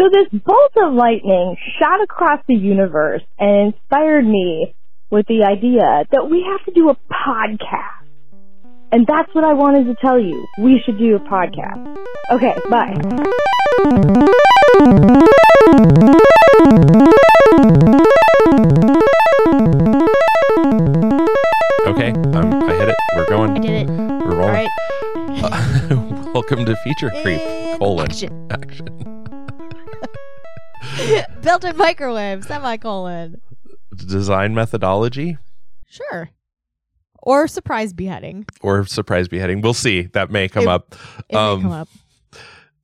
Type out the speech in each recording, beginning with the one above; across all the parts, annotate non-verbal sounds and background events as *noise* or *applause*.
So this bolt of lightning shot across the universe and inspired me with the idea that we have to do a podcast. And that's what I wanted to tell you. We should do a podcast. Okay, bye. Okay, um, I hit it. We're going. I did it. We're All rolling. right. *laughs* Welcome to Feature Creep. Colon. Action. Action. *laughs* Built-in microwave. Semicolon. Design methodology Sure. Or surprise beheading. or surprise beheading. We'll see. That may come It- up. It Um, may come up.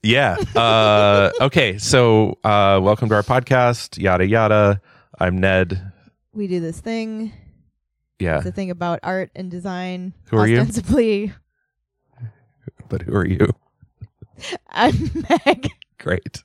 Yeah. Uh, *laughs* okay. So, uh, welcome to our podcast. Yada yada. I'm Ned. We do this thing. Yeah. It's a thing about art and design. Who are you? Ostensibly, But who are you? *laughs* I'm Meg. Great.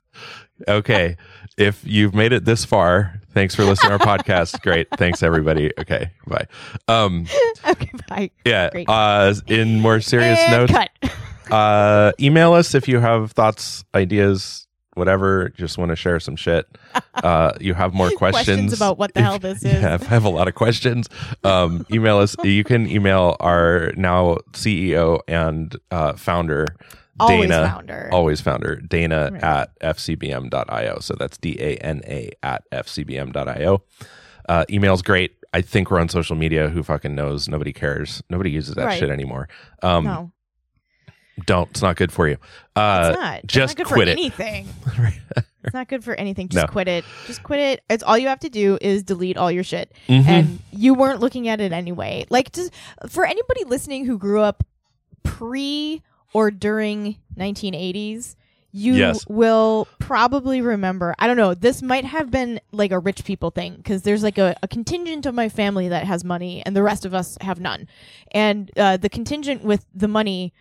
Okay. if you've made it this far, thanks for listening to our podcast. Great. Thanks everybody. Okay. Bye. Um, okay, bye. yeah. Great. Uh, in more serious And notes, cut. *laughs* uh, email us if you have thoughts, ideas, whatever. Just want to share some shit. *laughs* Uh, you have more questions, Questions about what the hell this is. Yeah, if I have a lot of questions. Um, email us. You can email our now CEO and uh, founder, Always Dana. founder. Always founder, Dana Right. at fcbm.io. So that's D A N A at fcbm.io. Uh, email's great. I think we're on social media. Who fucking knows? Nobody cares. Nobody uses that Right. shit anymore. Um, no, Don't. It's not good for you. Uh, it's not. It's just not good quit for it. anything. *laughs* It's not good for anything. Just No. quit it. Just quit it. It's all you have to do is delete all your shit. Mhm. And you weren't looking at it anyway. Like just for anybody listening who grew up pre or during 1980s, you Yes. will probably remember. I don't know. This might have been like a rich people thing because there's like a, a contingent of my family that has money and the rest of us have none. And uh, the contingent with the money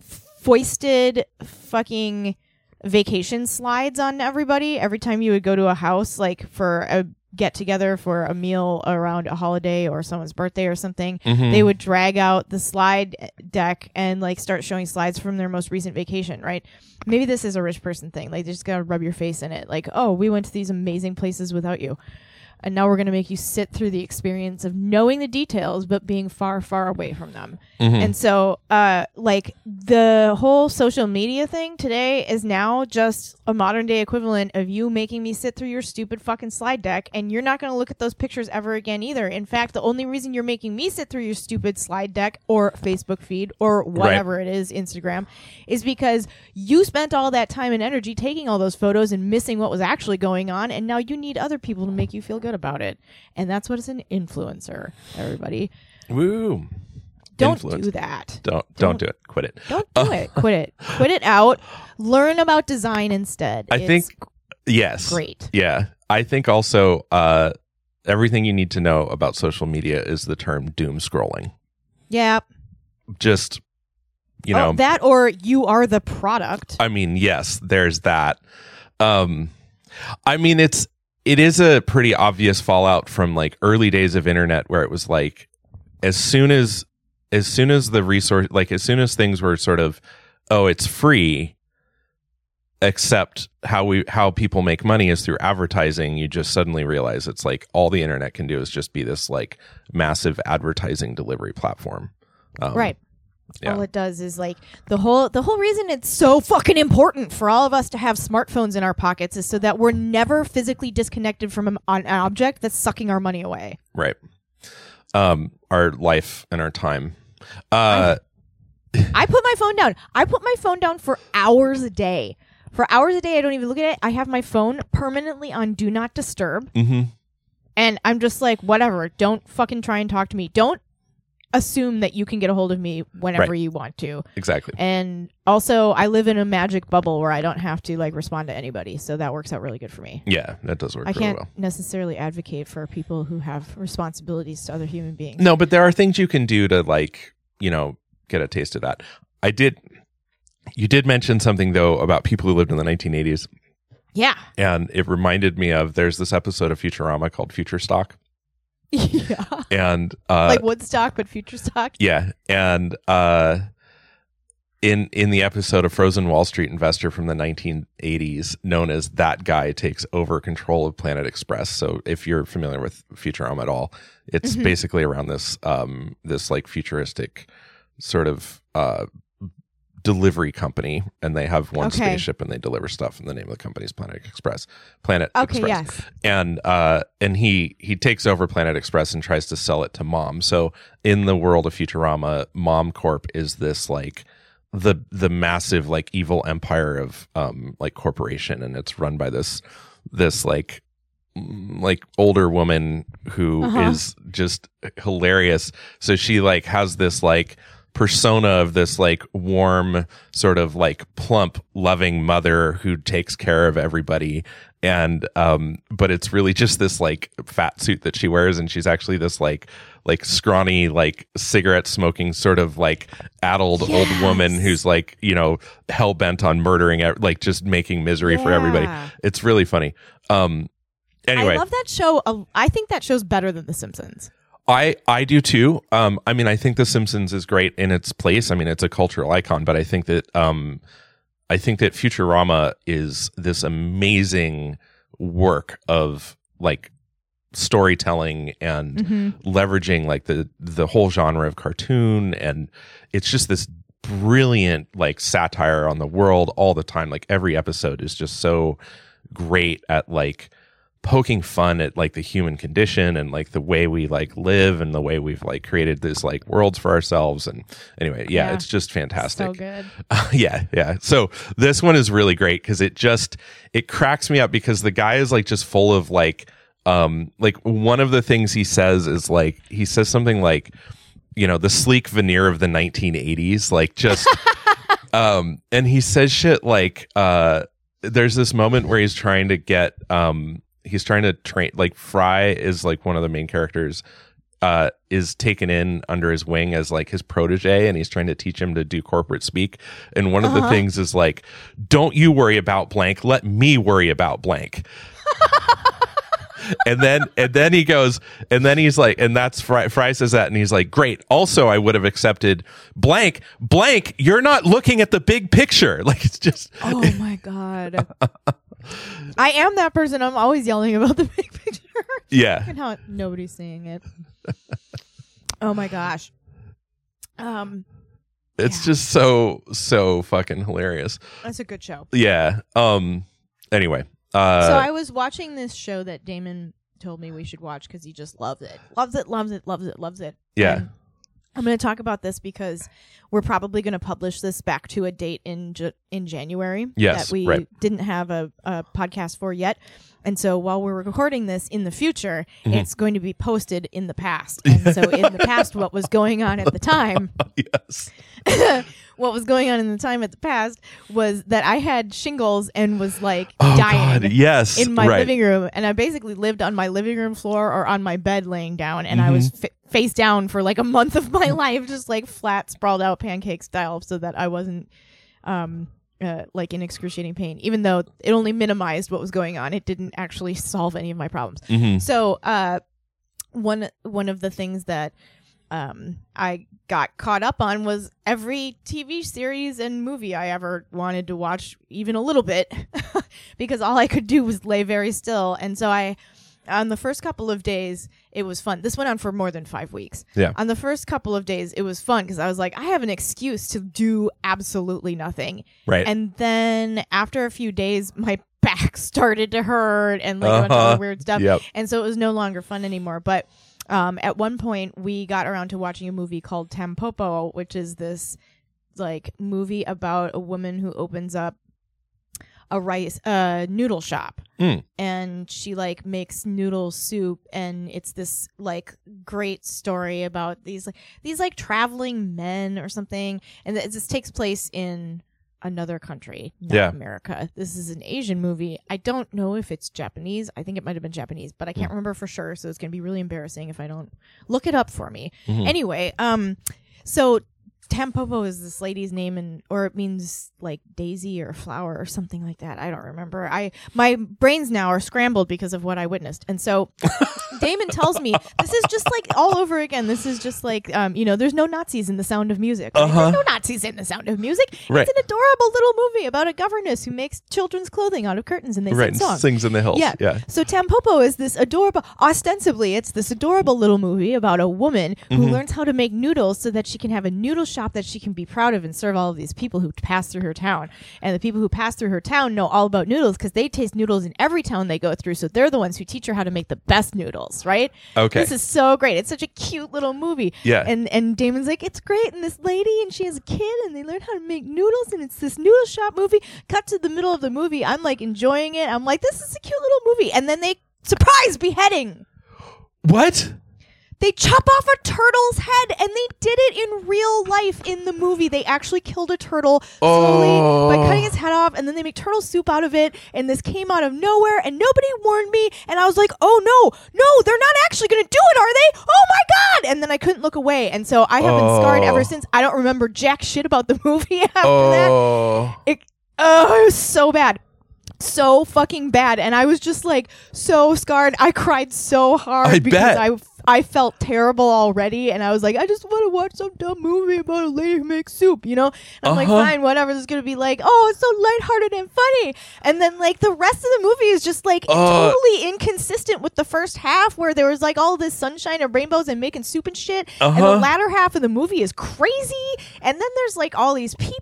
foisted fucking vacation slides on everybody every time you would go to a house like for a get together for a meal around a holiday or someone's birthday or something Mhm. they would drag out the slide deck and like start showing slides from their most recent vacation right maybe this is a rich person thing like they just gotta rub your face in it like oh we went to these amazing places without you and now we're going to make you sit through the experience of knowing the details but being far far away from them Mhm. and so, uh, like the whole social media thing today is now just a modern day equivalent of you making me sit through your stupid fucking slide deck, and you're not going to look at those pictures ever again either. In fact, the only reason you're making me sit through your stupid slide deck or Facebook feed or whatever it is, Instagram, is because you spent all that time and energy taking all those photos and missing what was actually going on, and now you need other people to make you feel good about it. And that's what is an influencer, everybody. Woo. Don't Influence. do that. Don't, don't Don't- do it. Quit it. Don't do it. Quit it. *laughs* Quit it out. Learn about design instead. I It's think yes. great. Yeah. I think also uh, everything you need to know about social media is the term doom scrolling. Yeah. Just you Oh, know, that or you are the product. I mean, yes, there's that. Um I mean it's it is a pretty obvious fallout from like early days of internet where it was like as soon as as soon as the resource like as soon as things were sort of oh it's free except how we how people make money is through advertising you just suddenly realize it's like all the internet can do is just be this like massive advertising delivery platform um, right. Yeah. All it does is like the whole the whole reason it's so fucking important for all of us to have smartphones in our pockets is so that we're never physically disconnected from an, an object that's sucking our money away. right um our life and our time uh I put my phone down. I put my phone down for hours a day. For hours a day, I don't even look at it. I have my phone permanently on do not disturb. Mm-hmm. And I'm just like, whatever. Don't fucking try and talk to me. Don't assume that you can get a hold of me whenever Right. you want to. exactly And also, I live in a magic bubble where I don't have to like respond to anybody, so that works out really good for me. yeah that does work I can't well necessarily advocate for people who have responsibilities to other human beings. no but there are things you can do to like you know get a taste of that i did you did mention something though about people who lived in the 1980s Yeah. and it reminded me of there's this episode of futurama called future stock *laughs* yeah. and uh like Woodstock, but future stock. yeah and uh in in the episode of Frozen Wall Street investor from the 1980s known as that guy takes over control of Planet Express. So if you're familiar with Futurama at all, it's Mhm. basically around this um this like futuristic sort of uh delivery company and they have one Okay. spaceship and they deliver stuff and the name of the company is Planet Express. Planet Okay, Express yes. and uh and he he takes over Planet Express and tries to sell it to Mom. So in the world of Futurama, Mom Corp is this like the the massive like evil empire of um like corporation and it's run by this this like mm, like older woman who is Uh-huh. just hilarious. So she like has this like persona of this like warm sort of like plump loving mother who takes care of everybody. And um but it's really just this like fat suit that she wears. And she's actually this like like scrawny like cigarette smoking sort of like addled old woman who's like you know hell bent on murdering like just making misery for everybody. It's really funny. Um anyway. I love that show. I think that show's better than The Simpsons. I I do too. Um, I mean, I think The Simpsons is great in its place. I mean, it's a cultural icon, but I think that um, I think that Futurama is this amazing work of like storytelling and Mm-hmm. leveraging like the the whole genre of cartoon, and it's just this brilliant like satire on the world all the time. Like every episode is just so great at like poking fun at like the human condition and like the way we like live and the way we've like created this like worlds for ourselves and anyway yeah, Yeah. it's just fantastic So good. *laughs* yeah yeah so this one is really great because it just it cracks me up because the guy is like just full of like um like one of the things he says is like he says something like you know the sleek veneer of the 1980s like just *laughs* um and he says shit like uh there's this moment where he's trying to get um he's trying to train like fry is like one of the main characters uh is taken in under his wing as like his protege and he's trying to teach him to do corporate speak. And one of the Uh-huh. things is like don't you worry about blank. Let me worry about blank. *laughs* And then and then he goes and then he's like and that's Fry, Fry says that and he's like great. Also I would have accepted blank. Blank you're not looking at the big picture. *laughs* Like it's just Oh my god. *laughs* I am that person. I'm always yelling about the *laughs* big picture yeah and how nobody's seeing it. oh my gosh. Um, it's Yeah. just so so fucking hilarious that's a good show. yeah um anyway uh so I was watching this show that Damon told me we should watch because he just loves it, loves it, loves it, loves it, loves it. Yeah. And I'm going to talk about this because we're probably going to publish this back to a date in J- in January Yes, that we right. didn't have a, a podcast for yet. And so while we're recording this in the future, Mhm. it's going to be posted in the past. And so in the past, what was going on at the time *laughs* yes *laughs* what was going on in the time at the past was that I had shingles and was like oh dying god yes in my right. living room, and I basically lived on my living room floor or on my bed laying down, and I Mm-hmm. was fa- face down for like a month of my *laughs* life, just like flat, sprawled out pancake style, so that I wasn't. Um, uh, like in excruciating pain, even though it only minimized what was going on, it didn't actually solve any of my problems. Mhm. So, uh, one one of the things that um, I got caught up on was every TV series and movie I ever wanted to watch, even a little bit, *laughs* because all I could do was lay very still. And so I, on the first couple of days, it was fun. This went on for more than five weeks. Yeah. On the first couple of days, it was fun because I was like, I have an excuse to do absolutely nothing. right And then after a few days, my *laughs* back started to hurt and like a bunch of Uh-huh. weird stuff. Yep. And so it was no longer fun anymore. But um, at one point, we got around to watching a movie called Tampopo, which is this like movie about a woman who opens up a rice uh noodle shop. Mm. and she like makes noodle soup and it's this like great story about these like these like traveling men or something. And it, this takes place in another country not Yeah. america. This is an asian movie. I don't know if it's japanese. I think it might have been japanese but i can't remember for sure so it's going to be really embarrassing if i don't look it up for me. Mhm. anyway um so Tampopo is this lady's name, and or it means like daisy or flower or something like that. I don't remember. I my brains now are scrambled because of what I witnessed, and so *laughs* Damon tells me this is just like all over again. This is just like um, you know, there's no Nazis in The Sound of Music. right? Uh-huh. There's no Nazis in The Sound of Music. Right. It's an adorable little movie about a governess who makes children's clothing out of curtains and they right. sing songs. Sings in the hills. Yeah. Yeah. So Tampopo is this adorable, ostensibly, it's this adorable little movie about a woman who Mm-hmm. learns how to make noodles so that she can have a noodle shop that she can be proud of and serve all of these people who pass through her town. And the people who pass through her town know all about noodles because they taste noodles in every town they go through. So they're the ones who teach her how to make the best noodles, right? Okay. This is so great. It's such a cute little movie. Yeah. And and Damon's like, it's great. And this lady and she has a kid and they learn how to make noodles and it's this noodle shop movie. Cut to the middle of the movie. I'm like enjoying it. I'm like, this is a cute little movie. And then they surprise beheading. What? They chop off a turtle's head and they did it in real life in the movie. They actually killed a turtle slowly by Oh. cutting its head off and then they make turtle soup out of it and this came out of nowhere and nobody warned me and I was like, "Oh no. No, they're not actually going to do it, are they? Oh my god." And then I couldn't look away. And so I have been scarred Oh. ever since. I don't remember jack shit about the *laughs* movie after that. Oh. It, oh, it was so bad. So fucking bad. And I was just like so scarred. I cried so hard I because bet. I I felt terrible already and I was like, I just want to watch some dumb movie about a lady who makes soup, you know? And I'm like, Uh-huh. fine, whatever. This is gonna be like, oh, it's so lighthearted and funny. And then like the rest of the movie is just like Uh. totally inconsistent with the first half where there was like all this sunshine and rainbows and making soup and shit. And the Uh-huh. latter half of the movie is crazy. And then there's like all these people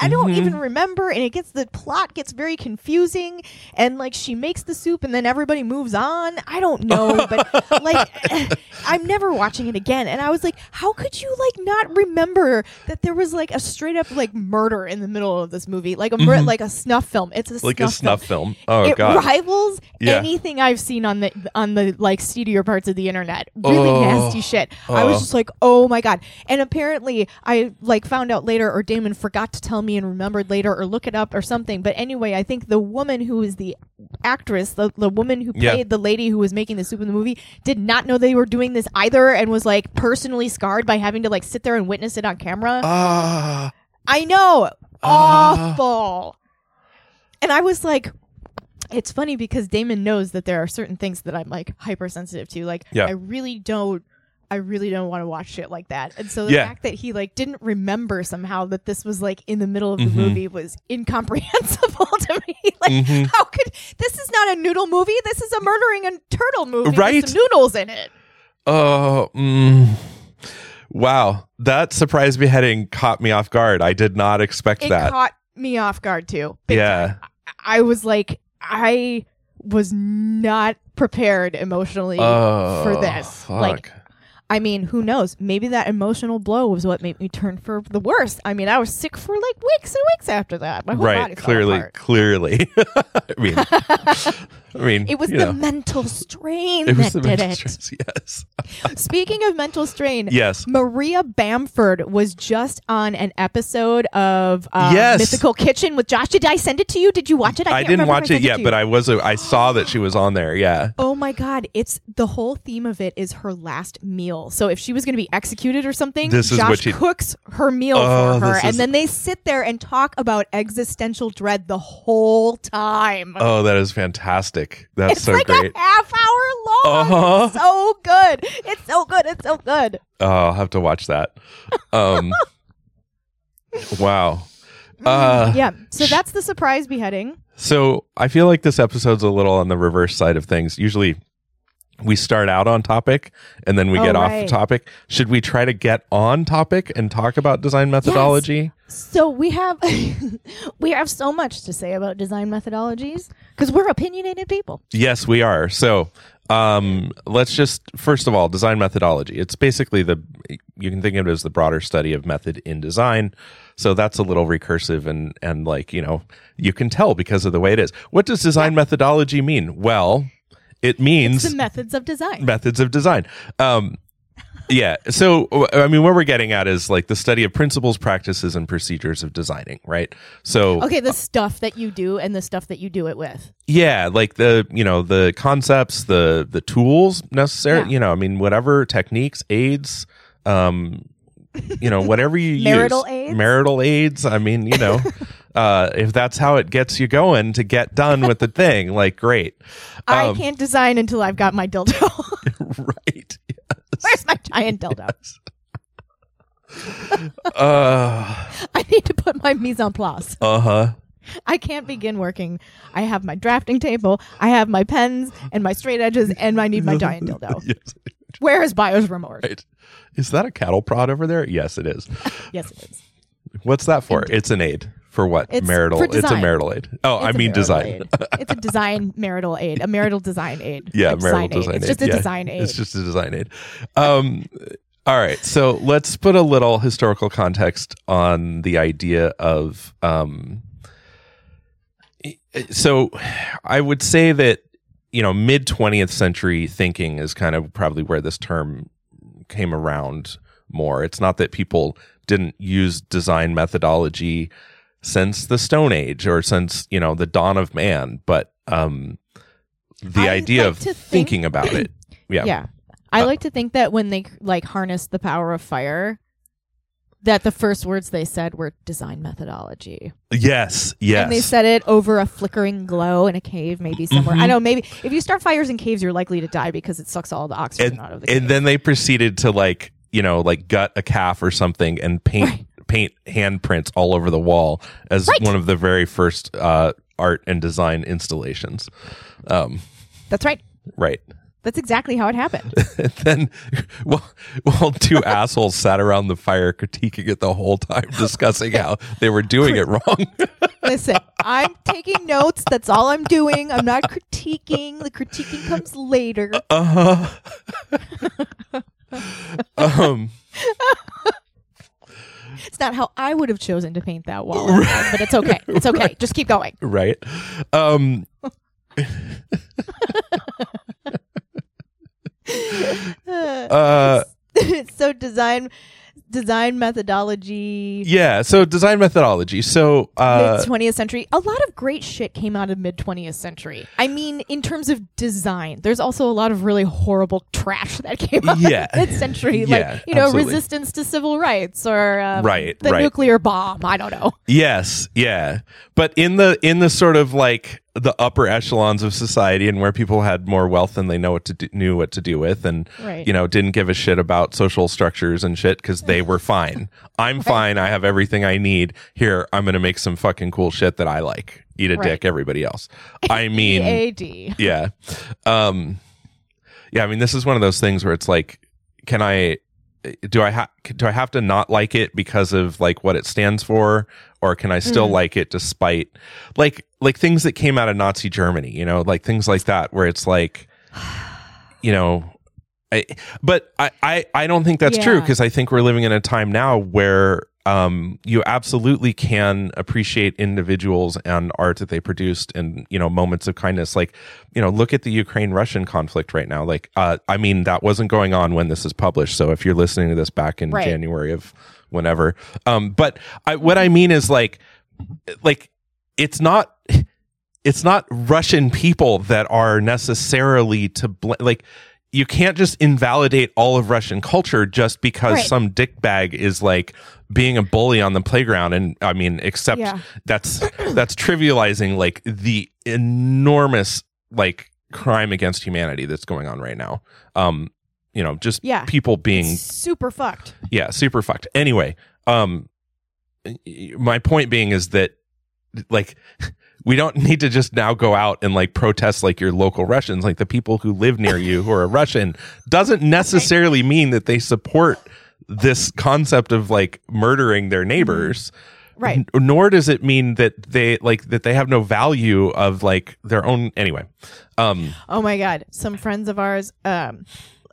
I don't Mm-hmm. even remember, and it gets the plot gets very confusing. And like she makes the soup, and then everybody moves on. I don't know, but like *laughs* I'm never watching it again. And I was like, how could you like not remember that there was like a straight up like murder in the middle of this movie, like a mur- like a snuff film. It's a Mm-hmm. Like snuff a snuff film. film. Oh it god. rivals Yeah. anything I've seen on the on the like seedier parts of the internet. Really Oh. nasty shit. I was Oh. just like, oh my god. And apparently, I like found out later, or Damon forgot to tell me and remembered later, or look it up or something. But anyway, I think the woman who is the actress, the the woman who Yeah. played the lady who was making the soup in the movie, did not know they were doing this either, and was like personally scarred by having to like sit there and witness it on camera. Ah. I know. Ah. Awful. And I was like, it's funny because Damon knows that there are certain things that I'm like hypersensitive to. Like, Yeah. I really don't. I really don't want to watch shit like that. And so the Yeah. fact that he like didn't remember somehow that this was like in the middle of the Mhm. movie was incomprehensible *laughs* to me. *laughs* like Mhm. how could this is not a noodle movie, this is a murdering a turtle movie Right. with noodles in it. Oh. Mm. Wow. That surprise beheading caught me off guard. I did not expect It that. caught me off guard too. Yeah. I was like, I was not prepared emotionally Oh, for this. Like, fuck. I mean, who knows? Maybe that emotional blow was what made me turn for the worst. I mean, I was sick for like weeks and weeks after that. My whole body right. fell Clearly. Clearly. *laughs* I mean. I mean. It was the know, mental strain It that did it. stress, *laughs* Yes. Speaking of mental strain, Yes. Maria Bamford was just on an episode of uh, Yes. Mythical Kitchen with Josh. Did I send it to you? Did you watch it? I, can't didn't watch I it yet, but. I was. I saw that she was on there. Yeah. Oh my god, it's the whole theme of it is her last meal. So if she was going to be executed or something, This is Josh what she- cooks her meal Oh, for her and is- then they sit there and talk about existential dread the whole time. Oh, that is fantastic. That's it's so like great. a half hour long. Uh-huh. It's so good. It's so good. It's so good. Oh, I'll have to watch that. Um. *laughs* wow. Uh, yeah. So that's the surprise beheading. So I feel like this episode's a little on the reverse side of things. Usually we start out on topic and then we Oh, get off right. topic. Should we try to get on topic and talk about design methodology? So we have *laughs* we have so much to say about design methodologies because we're opinionated people. Yes, we are. So um, let's just first of all, design methodology. It's basically the you can think of it as the broader study of method in design. So that's a little recursive and and like you know you can tell because of the way it is. What does design methodology mean? Well, it means It's the methods of design. methods of design. Um, yeah. So, I mean, what we're getting at is like the study of principles, practices, and procedures of designing, right? So, Okay, the stuff that you do and the stuff that you do it with. yeah, like the you know the concepts, the the tools necessary. Yeah. You know, I mean, whatever techniques, aids, um, you know, whatever you *laughs* Marital use. aids? Marital aids. I mean, you know, *laughs* uh, if that's how it gets you going to get done with the thing, *laughs* like great. I Um, can't design until I've got my dildo. *laughs* *laughs* right. Where's my giant dildo? Uh I need to put my mise en place. Uh huh. I can't begin working. I have my drafting table, I have my pens and my straight edges, and I need my giant dildo. Yes. Where is buyer's remorse? Right. Is that a cattle prod over there? Yes, it is. Yes, it is. What's that for? It's an aid for what? It's marital. for it's a marital aid. Oh, It's I mean design. aid. *laughs* it's a design marital aid, a marital design aid. yeah, A marital design design aid. aid. It's just a Yeah, design aid. It's just a design aid. Um, *laughs* all right, so let's put a little historical context on the idea of. Um, so, I would say that you know mid twentieth century thinking is kind of probably where this term came around more. It's not that people didn't use design methodology since the Stone Age or since you know the dawn of man, but um, the I idea like of think- thinking about it, *clears throat* yeah, Yeah. I Uh, like to think that when they like harnessed the power of fire, that the first words they said were design methodology. yes, yes, And they said it over a flickering glow in a cave, maybe somewhere. Mhm. I know, maybe if you start fires in caves, you're likely to die because it sucks all the oxygen and, out of the cave. and then they proceeded to like you know like gut a calf or something and paint Right. Paint handprints all over the wall as Right. one of the very first uh, art and design installations. Um, That's right. right. That's exactly how it happened. *laughs* Then, well, well, two assholes sat around the fire critiquing it the whole time, discussing how they were doing it wrong. *laughs* Listen, I'm taking notes. That's all I'm doing. I'm not critiquing. The critiquing comes later. Uh huh. *laughs* um. It's not how I would have chosen to paint that wall, but it's okay. *laughs* It's okay. Just keep going. Right. Um. *laughs* *laughs* Uh. so design design methodology Yeah. So design methodology. So. Uh. mid 20th century a lot of great shit came out of mid 20th century i mean in terms of design there's also a lot of really horrible trash that came out Yeah. mid century *laughs* Yeah, like you know absolutely. resistance to civil rights or um, Right, the right. nuclear bomb i don't know Yes, yeah. But in the in the sort of like the upper echelons of society and where people had more wealth and they know what to do, knew what to do with and Right. you know didn't give a shit about social structures and shit cuz they were fine. *laughs* I'm fine. I have everything I need. Here, I'm going to make some fucking cool shit that I like. Eat a Right. dick everybody else. *laughs* I mean EAD. yeah. Um yeah, I mean this is one of those things where it's like can I do I ha- do I have to not like it because of like what it stands for or can I still Mhm. like it despite like like things that came out of Nazi Germany, you know, like things like that where it's like *sighs* you know I, but I, I, I don't think that's true because I think we're living in a time now where um, you absolutely can appreciate individuals and art that they produced and you know moments of kindness like you know look at the Ukraine Russian conflict right now like uh, I mean that wasn't going on when this is published so if you're listening to this back in Right. January of whenever um, but I, what I mean is like like it's not it's not Russian people that are necessarily to bl- like you can't just invalidate all of Russian culture just because Right. some dickbag is like being a bully on the playground and I mean except Yeah. that's that's trivializing like the enormous like crime against humanity that's going on right now. Um you know, just Yeah. people being It's super fucked. Yeah super fucked. Anyway um my point being is that like *laughs* we don't need to just now go out and like protest like your local russians. Like the people who live near you who are russian doesn't necessarily mean that they support this concept of like murdering their neighbors. Right. N- nor does it mean that they like that they have no value of like their own anyway um Oh my god, some friends of ours um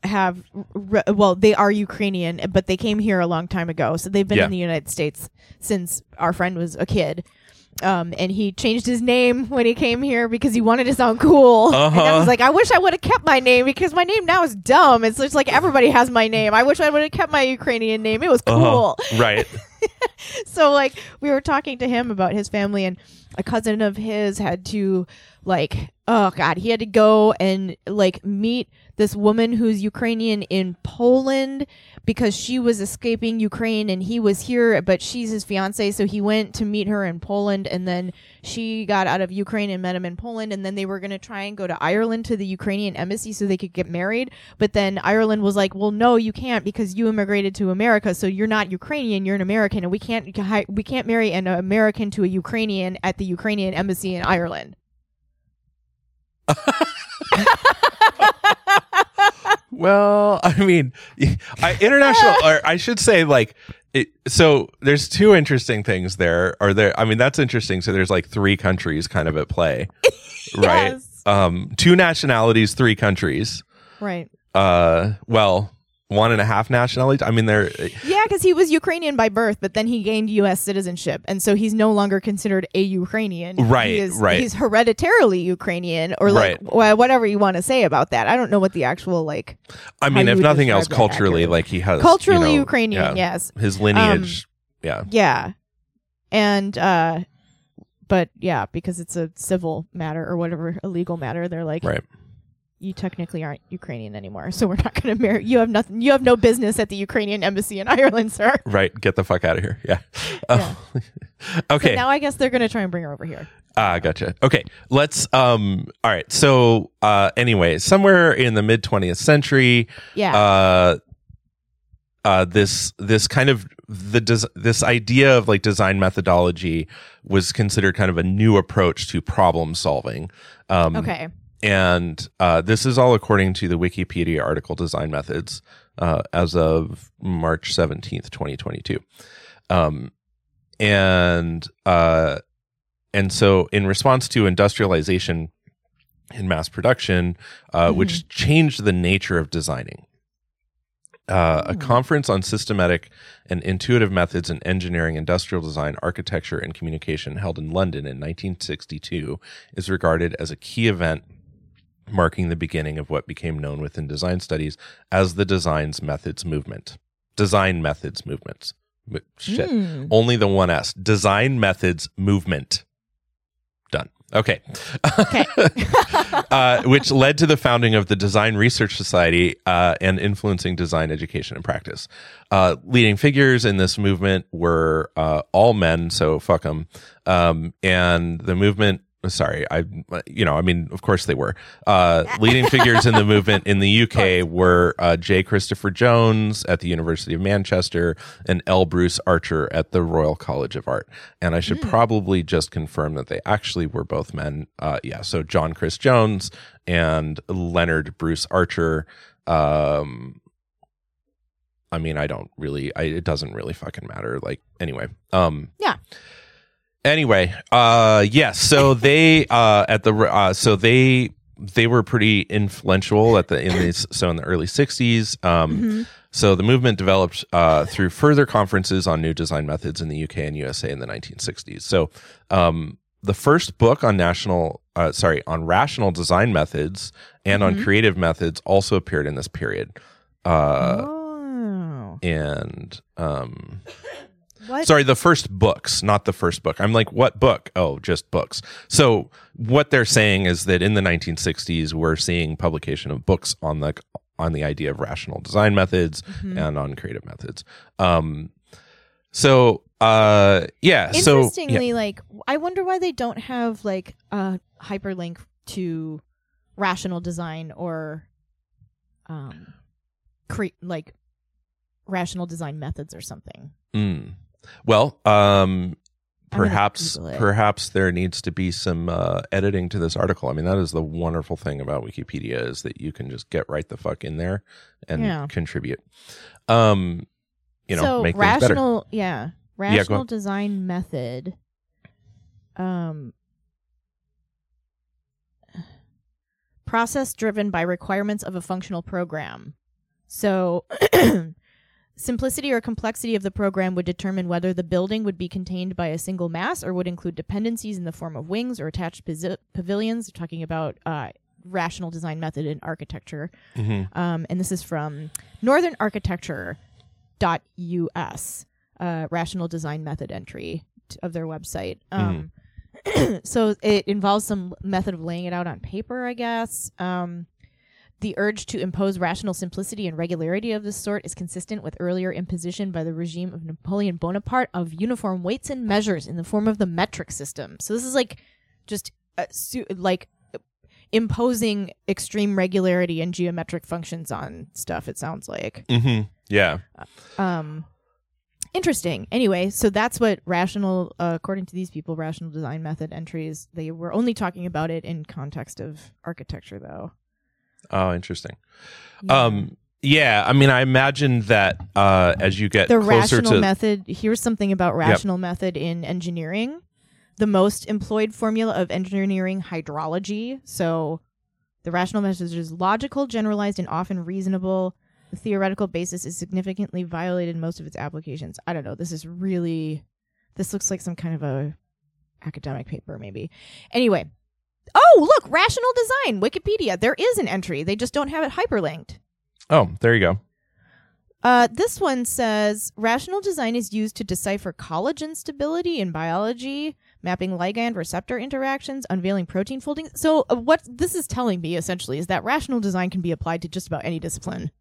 have re- well, they are Ukrainian, but they came here a long time ago. So they've been Yeah. in the United States since our friend was a kid. Um, and he changed his name when he came here because he wanted to sound cool. And I Uh-huh. was like, I wish I would have kept my name because my name now is dumb. It's just like everybody has my name. I wish I would have kept my Ukrainian name. It was cool uh-huh, right *laughs* so like we were talking to him about his family and a cousin of his had to like oh god he had to go and like meet this woman who's ukrainian in poland because she was escaping ukraine and he was here but she's his fiance. So he went to meet her in poland and then she got out of ukraine and met him in poland. And then they were going to try and go to ireland to the ukrainian embassy so they could get married. But then ireland was like well no you can't because you immigrated to america. So you're not ukrainian you're an american. And we can't we can't marry an american to a ukrainian at the ukrainian embassy in ireland *laughs* well, *laughs* I mean, I, international, *laughs* or I should say, like, it, so there's two interesting things there. Are there, I mean, that's interesting. So there's like three countries kind of at play, *laughs* right? Yes. Um, two nationalities, three countries. right Uh, well, one and a half nationalities. I mean, they're yeah because he was ukrainian by birth but then he gained u.s citizenship and so he's no longer considered a ukrainian Right, he is, right. he's hereditarily ukrainian or like Right. wha- whatever you want to say about that i don't know what the actual like I mean, if nothing else, culturally, like he has culturally you know, ukrainian yeah, yes his lineage. yeah, Yeah. And uh but yeah, because it's a civil matter or whatever, a legal matter, they're like right. You technically aren't Ukrainian anymore, so we're not going to marry you have nothing you have no business at the Ukrainian embassy in *laughs* Ireland, sir. Right. Get the fuck out of here. Yeah. Oh. *laughs* okay. Now I guess they're going to try and bring her over here. Ah, gotcha. Okay, let's. Um. All right. So, uh. Anyway, somewhere in the mid twentieth century, Yeah. uh, uh, this this kind of the des- this idea of like design methodology was considered kind of a new approach to problem solving. Um, okay. And uh, this is all according to the Wikipedia article Design Methods uh, as of March 17th, 2022. Um, and uh, and so in response to industrialization and mass production, uh, which changed the nature of designing. Uh, a Hmm. conference on systematic and intuitive methods in engineering, industrial design, architecture, and communication held in London in 1962 is regarded as a key event marking the beginning of what became known within design studies as the designs methods movement. Design methods movements. Shit. Hmm. Only the one S. Design methods movement. Done. Okay. Okay. *laughs* uh, which led to the founding of the Design Research Society uh, and influencing design education and practice. Uh, leading figures in this movement were uh, all men, so fuck them. Um, and the movement, sorry, I, you know, I mean, of course they were. Uh, leading figures in the movement in the UK *laughs* were uh, J. Christopher Jones at the University of Manchester and L. Bruce Archer at the Royal College of Art. And I should probably just confirm that they actually were both men. Uh, yeah, so John Chris Jones and Leonard Bruce Archer. Um, I mean, I don't really, I, it doesn't really fucking matter. Like, anyway. Um, Yeah. Anyway, uh, yes. So they, uh, at the, uh, so they, they were pretty influential at the in these so in the early 60s um Mhm. so the movement developed uh, through further conferences on new design methods in the UK and USA in the 1960s. So um, the first book on national, uh, sorry, on rational design methods and on Mhm. creative methods also appeared in this period. Uh, oh. And um, What? sorry, the first books, not the first book. I'm like, what book? Oh, just books. So what they're saying is that in the 1960s, we're seeing publication of books on the on the idea of rational design methods Mhm. and on creative methods. Um, so uh, yeah. So yeah. Interestingly, like I wonder why they don't have like a hyperlink to rational design or um cre- like rational design methods or something. Mm. Well, um, perhaps perhaps there needs to be some uh, editing to this article. I mean, that is the wonderful thing about Wikipedia is that you can just get right the fuck in there and Yeah. contribute. Um, you know, so make things better. rational, yeah, rational on. design method. Um, process driven by requirements of a functional program. So, *clears throat* *clears throat* simplicity or complexity of the program would determine whether the building would be contained by a single mass or would include dependencies in the form of wings or attached pavil- pavilions. We're talking about uh, rational design method in architecture. Mhm. Um, and this is from Northern Architecture dot us uh, rational design method entry t- of their website um, *clears throat* so it involves some method of laying it out on paper, I guess. Um, the urge to impose rational simplicity and regularity of this sort is consistent with earlier imposition by the regime of Napoleon Bonaparte of uniform weights and measures in the form of the metric system. So this is like just uh, su- like imposing extreme regularity and geometric functions on stuff. It sounds like. hmm Yeah. Um, interesting. Anyway, so that's what rational, uh, according to these people, rational design method entries. They were only talking about it in context of architecture, though. Oh, interesting. Um, yeah. I mean, I imagine that uh, as you get the closer rational to method. Here's something about rational method in engineering. The most employed formula of engineering hydrology. So, the rational method is logical, generalized, and often reasonable. The theoretical basis is significantly violated in most of its applications. I don't know. This is really. This looks like some kind of a academic paper, maybe. Anyway. Oh, look, rational design, Wikipedia. There is an entry. They just don't have it hyperlinked. oh, there you go. Uh, this one says rational design is used to decipher collagen stability in biology, mapping ligand receptor interactions, unveiling protein folding. So, uh, what this is telling me essentially is that rational design can be applied to just about any discipline.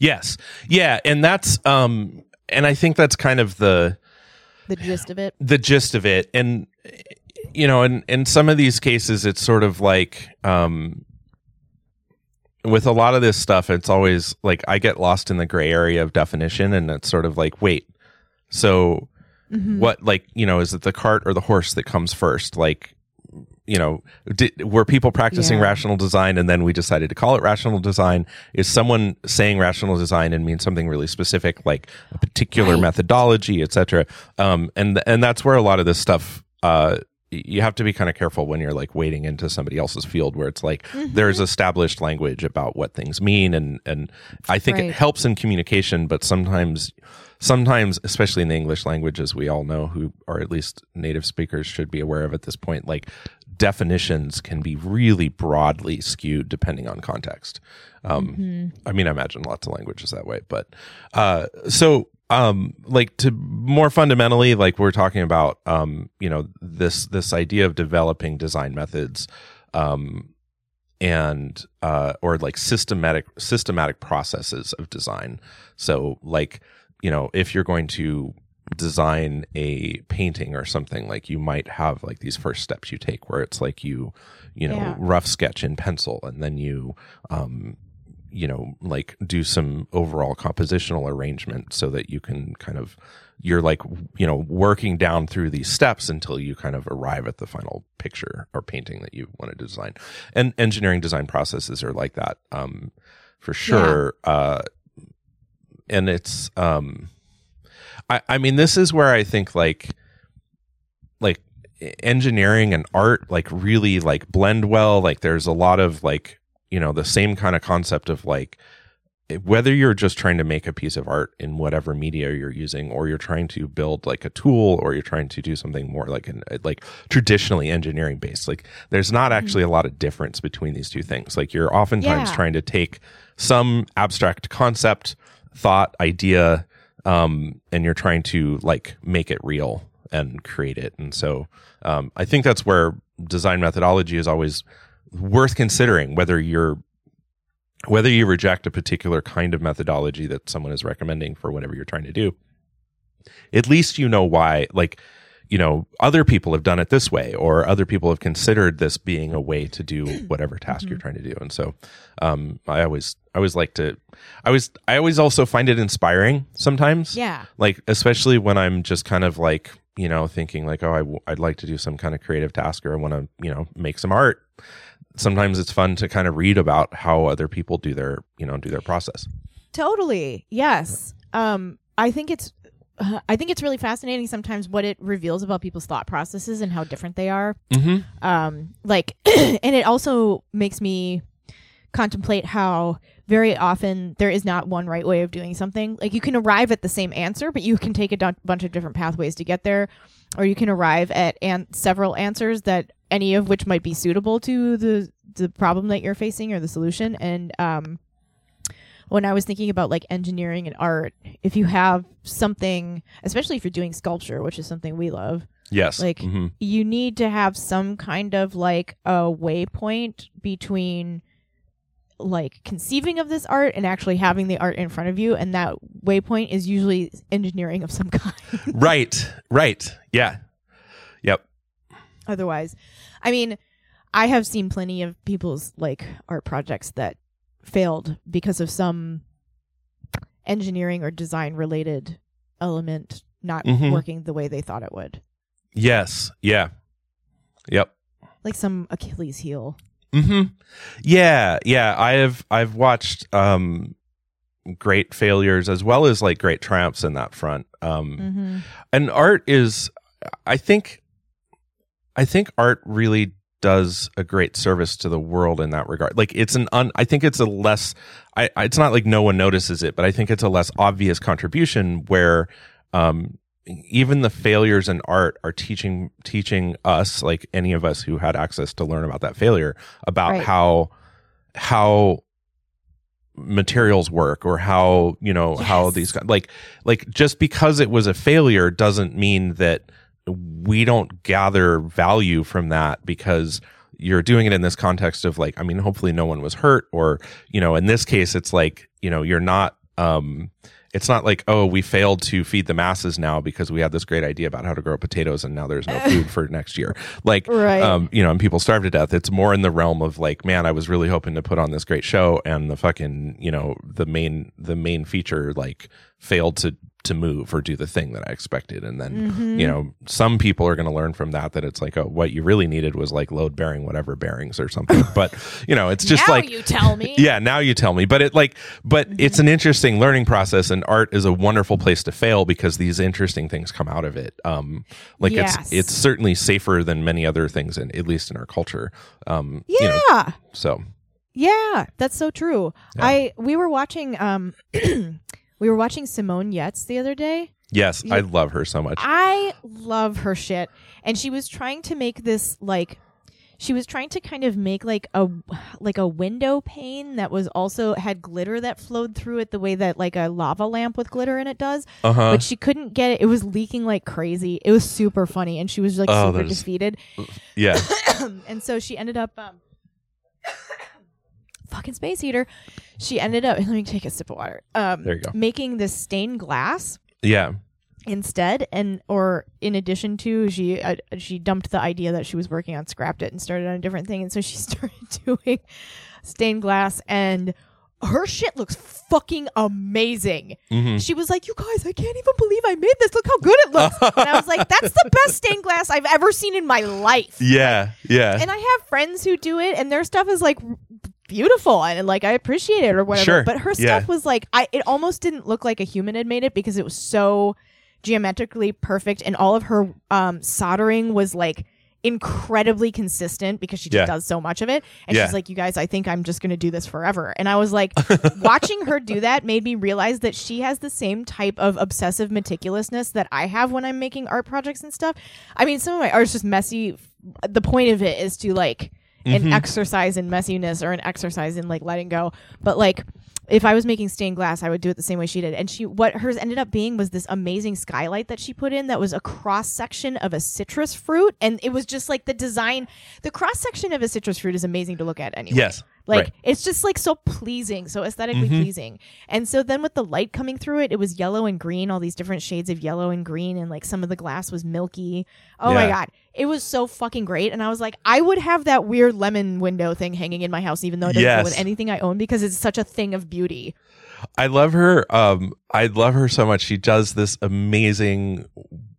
Yes. Yeah, and that's um, and I think that's kind of the The gist of it. the gist of it and you know in in some of these cases it's sort of like um with a lot of this stuff it's always like i get lost in the gray area of definition and it's sort of like wait so Mhm. what like you know is it the cart or the horse that comes first like you know did, were people practicing Yeah. rational design and then we decided to call it rational design is someone saying rational design and means something really specific like a particular Right. methodology etc um and and that's where a lot of this stuff uh you have to be kind of careful when you're like wading into somebody else's field where it's like Mm-hmm. there's established language about what things mean and and I think Right. it helps in communication but sometimes sometimes especially in the English language as we all know who are at least native speakers should be aware of at this point like definitions can be really broadly skewed depending on context um I mean I imagine lots of languages that way but uh so um like to more fundamentally like we're talking about um you know this this idea of developing design methods um and uh or like systematic systematic processes of design so like you know if you're going to design a painting or something like you might have like these first steps you take where it's like you you know Yeah. rough sketch in pencil and then you um you know like do some overall compositional arrangement so that you can kind of you're like you know working down through these steps until you kind of arrive at the final picture or painting that you want to design. And engineering design processes are like that um for sure uh and it's um i i mean this is where i think like like engineering and art like really like blend well. Like there's a lot of like you know the same kind of concept of like whether you're just trying to make a piece of art in whatever media you're using or you're trying to build like a tool or you're trying to do something more like an like traditionally engineering based like there's not actually a lot of difference between these two things. Like you're oftentimes Yeah. trying to take some abstract concept thought idea um and you're trying to like make it real and create it. And so um i think that's where design methodology is always worth considering whether you're whether you reject a particular kind of methodology that someone is recommending for whatever you're trying to do. At least you know why like you know other people have done it this way or other people have considered this being a way to do *clears throat* whatever task you're trying to do. And so um i always i always like to i always i always also find it inspiring sometimes. Yeah. like especially when i'm just kind of like you know thinking like oh I w- i'd like to do some kind of creative task or i want to you know make some art sometimes it's fun to kind of read about how other people do their you know do their process Totally. Yes. Um, I think it's. Uh, *sighs* I think it's really fascinating sometimes what it reveals about people's thought processes and how different they are. mm-hmm. um like *clears throat* and it also makes me contemplate how very often there is not one right way of doing something like you can arrive at the same answer but you can take a bunch of different pathways to get there or you can arrive at an- several answers that any of which might be suitable to the the problem that you're facing or the solution and um when I was thinking about like engineering and art, if you have something, especially if you're doing sculpture, which is something we love, Yes. like Mhm. you need to have some kind of like a waypoint between like conceiving of this art and actually having the art in front of you and that waypoint is usually engineering of some *laughs* kind Right. Right. Yeah. Yep. otherwise i mean i have seen plenty of people's like art projects that failed because of some engineering or design related element not Mhm. working the way they thought it would Yes. Yeah. Yep. like some achilles heel Hmm. Yeah. Yeah. I have. I've watched um, great failures as well as like great triumphs in that front. Um, mm-hmm. and art is, I think, I think art really does a great service to the world in that regard. Like it's an un. I think it's a less. I. I- It's not like no one notices it, but I think it's a less obvious contribution where. Um, even the failures in art are teaching teaching us like any of us who had access to learn about that failure about Right. how how materials work or how you know how these like like just because it was a failure doesn't mean that we don't gather value from that because you're doing it in this context of like i mean hopefully no one was hurt or you know in this case it's like you know you're not um it's not like oh we failed to feed the masses now because we had this great idea about how to grow potatoes and now there's no *laughs* food for next year like Right. um you know and people starve to death it's more in the realm of like man i was really hoping to put on this great show and the fucking you know the main the main feature like failed to to move or do the thing that i expected. And then Mm-hmm. you know some people are going to learn from that that it's like oh what you really needed was like load bearing whatever bearings or something. *laughs* But you know it's just now like you tell me. *laughs* Yeah now you tell me. But it like but it's an interesting learning process and art is a wonderful place to fail because these interesting things come out of it. Um like Yes. it's it's certainly safer than many other things in at least in our culture. Um you know, yeah. so. Yeah, that's so true. Yeah. I we were watching um *clears throat* we were watching Simone Giertz the other day. yes i love her so much I love her shit. And she was trying to make this like she was trying to kind of make like a like a window pane that was also had glitter that flowed through it the way that like a lava lamp with glitter in it does. uh-huh But she couldn't get it. It was leaking like crazy. It was super funny and she was like Oh, super defeated. yeah *coughs* and so she ended up um *coughs* fucking space heater she ended up *laughs* let me take a sip of water um There you go. making this stained glass yeah instead and or in addition to she uh, she dumped the idea that she was working on scrapped it and started on a different thing and so she *laughs* started doing stained glass and her shit looks fucking amazing. hmm She was like, "You guys, I can't even believe I made this. Look how good it looks." *laughs* and I was like, "That's the best stained glass I've ever seen in my life." yeah yeah and I have friends who do it, and their stuff is like beautiful, and like I appreciate it or whatever. Sure. But her Yeah. stuff was like, I it almost didn't look like a human had made it because it was so geometrically perfect, and all of her um, soldering was like incredibly consistent because she just Yeah. does so much of it. And Yeah. she's like, "You guys, I think I'm just going to do this forever." And I was like, *laughs* watching her do that made me realize that she has the same type of obsessive meticulousness that I have when I'm making art projects and stuff. I mean, some of my art's just messy. The point of it is to like an Mhm. exercise in messiness or an exercise in like letting go. But like if I was making stained glass, I would do it the same way she did. And she what hers ended up being was this amazing skylight that she put in that was a cross section of a citrus fruit and it was just like the design the cross section of a citrus fruit is amazing to look at anyway. yes Like right. it's just like so pleasing, so aesthetically Mhm. pleasing. And so then with the light coming through it, it was yellow and green, all these different shades of yellow and green, and like some of the glass was milky. Oh my god. It was so fucking great. And I was like, I would have that weird lemon window thing hanging in my house, even though it doesn't Yes. go with anything I own, because it's such a thing of beauty. I love her. Um, I love her so much. She does this amazing,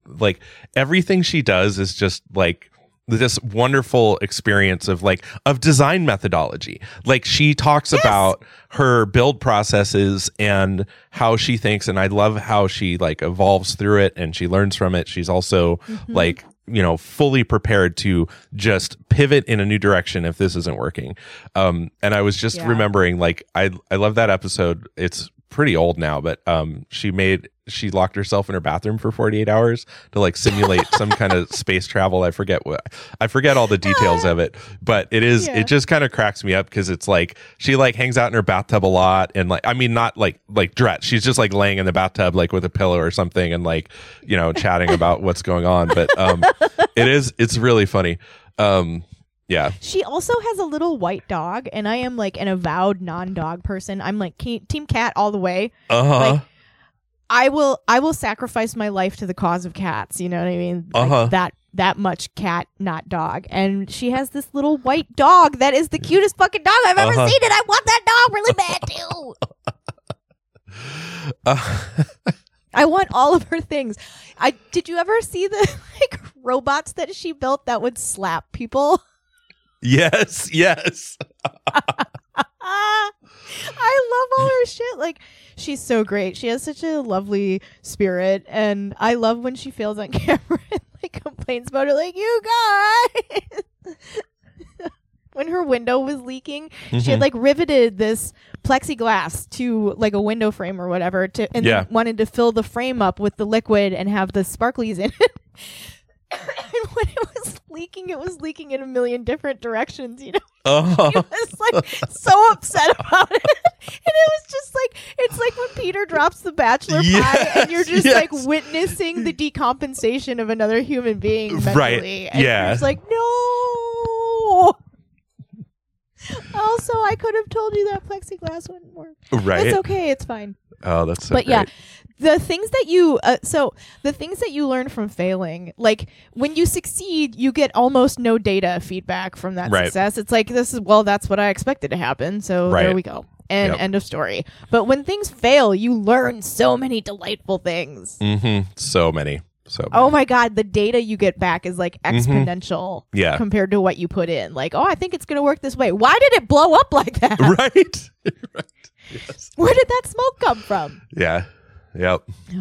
like everything she does is just like this wonderful experience of like of design methodology. Like she talks about her build processes and how she thinks, and I love how she like evolves through it and she learns from it. She's also Mm-hmm. like you know fully prepared to just pivot in a new direction if this isn't working um and i was just Yeah. remembering like i i love that episode it's pretty old now but um she made she locked herself in her bathroom for 48 hours to like simulate some *laughs* kind of space travel. I forget what I forget all the details of it, but it is Yeah. it just kind of cracks me up because it's like she like hangs out in her bathtub a lot and like I mean not like like dressed. She's just like laying in the bathtub like with a pillow or something and like you know chatting about what's going on. But um, *laughs* it is it's really funny. Um, yeah. She also has a little white dog, and I am like an avowed non-dog person. I'm like ke- team cat all the way. Uh huh. Like, I will I will sacrifice my life to the cause of cats. You know what I mean? Like, Uh-huh. That that much cat, not dog. And she has this little white dog that is the cutest fucking dog I've ever Uh-huh. seen, and I want that dog really bad *laughs* too. Uh, I want all of her things. I did you ever see the *laughs* like robots that she built that would slap people? yes. Yes. *laughs* I love all her shit. Like she's so great. She has such a lovely spirit, and I love when she fails on *laughs* camera and like complains about it. Like you guys. *laughs* when her window was leaking, she Mhm. had like riveted this plexiglass to like a window frame or whatever, to and Yeah. wanted to fill the frame up with the liquid and have the sparklies in it. *laughs* and when it was leaking, it was leaking in a million different directions. You know Uh-huh. *laughs* *laughs* he was like so upset about it. And it was just like it's like when Peter drops the bachelor *laughs* pie and you're just Yes, like witnessing the decompensation of another human being mentally. Right, And yeah. You're like, no. Also, I could have told you that plexiglass wouldn't work. right. It's okay, it's fine. Oh, that's so but yeah, great. The things that you uh, so the things that you learn from failing, like when you succeed, you get almost no data feedback from that Right. success. It's like this is well, that's what I expected to happen, so there we go. And Yep. end of story. But when things fail, you learn so many delightful things. Mm-hmm. So many. So Oh my god, the data you get back is like Mm-hmm. exponential Yeah. compared to what you put in. Like, oh, I think it's going to work this way. Why did it blow up like that? *laughs* right. *laughs* right. Yes. Where did that smoke come from? Yeah. Yep. *sighs*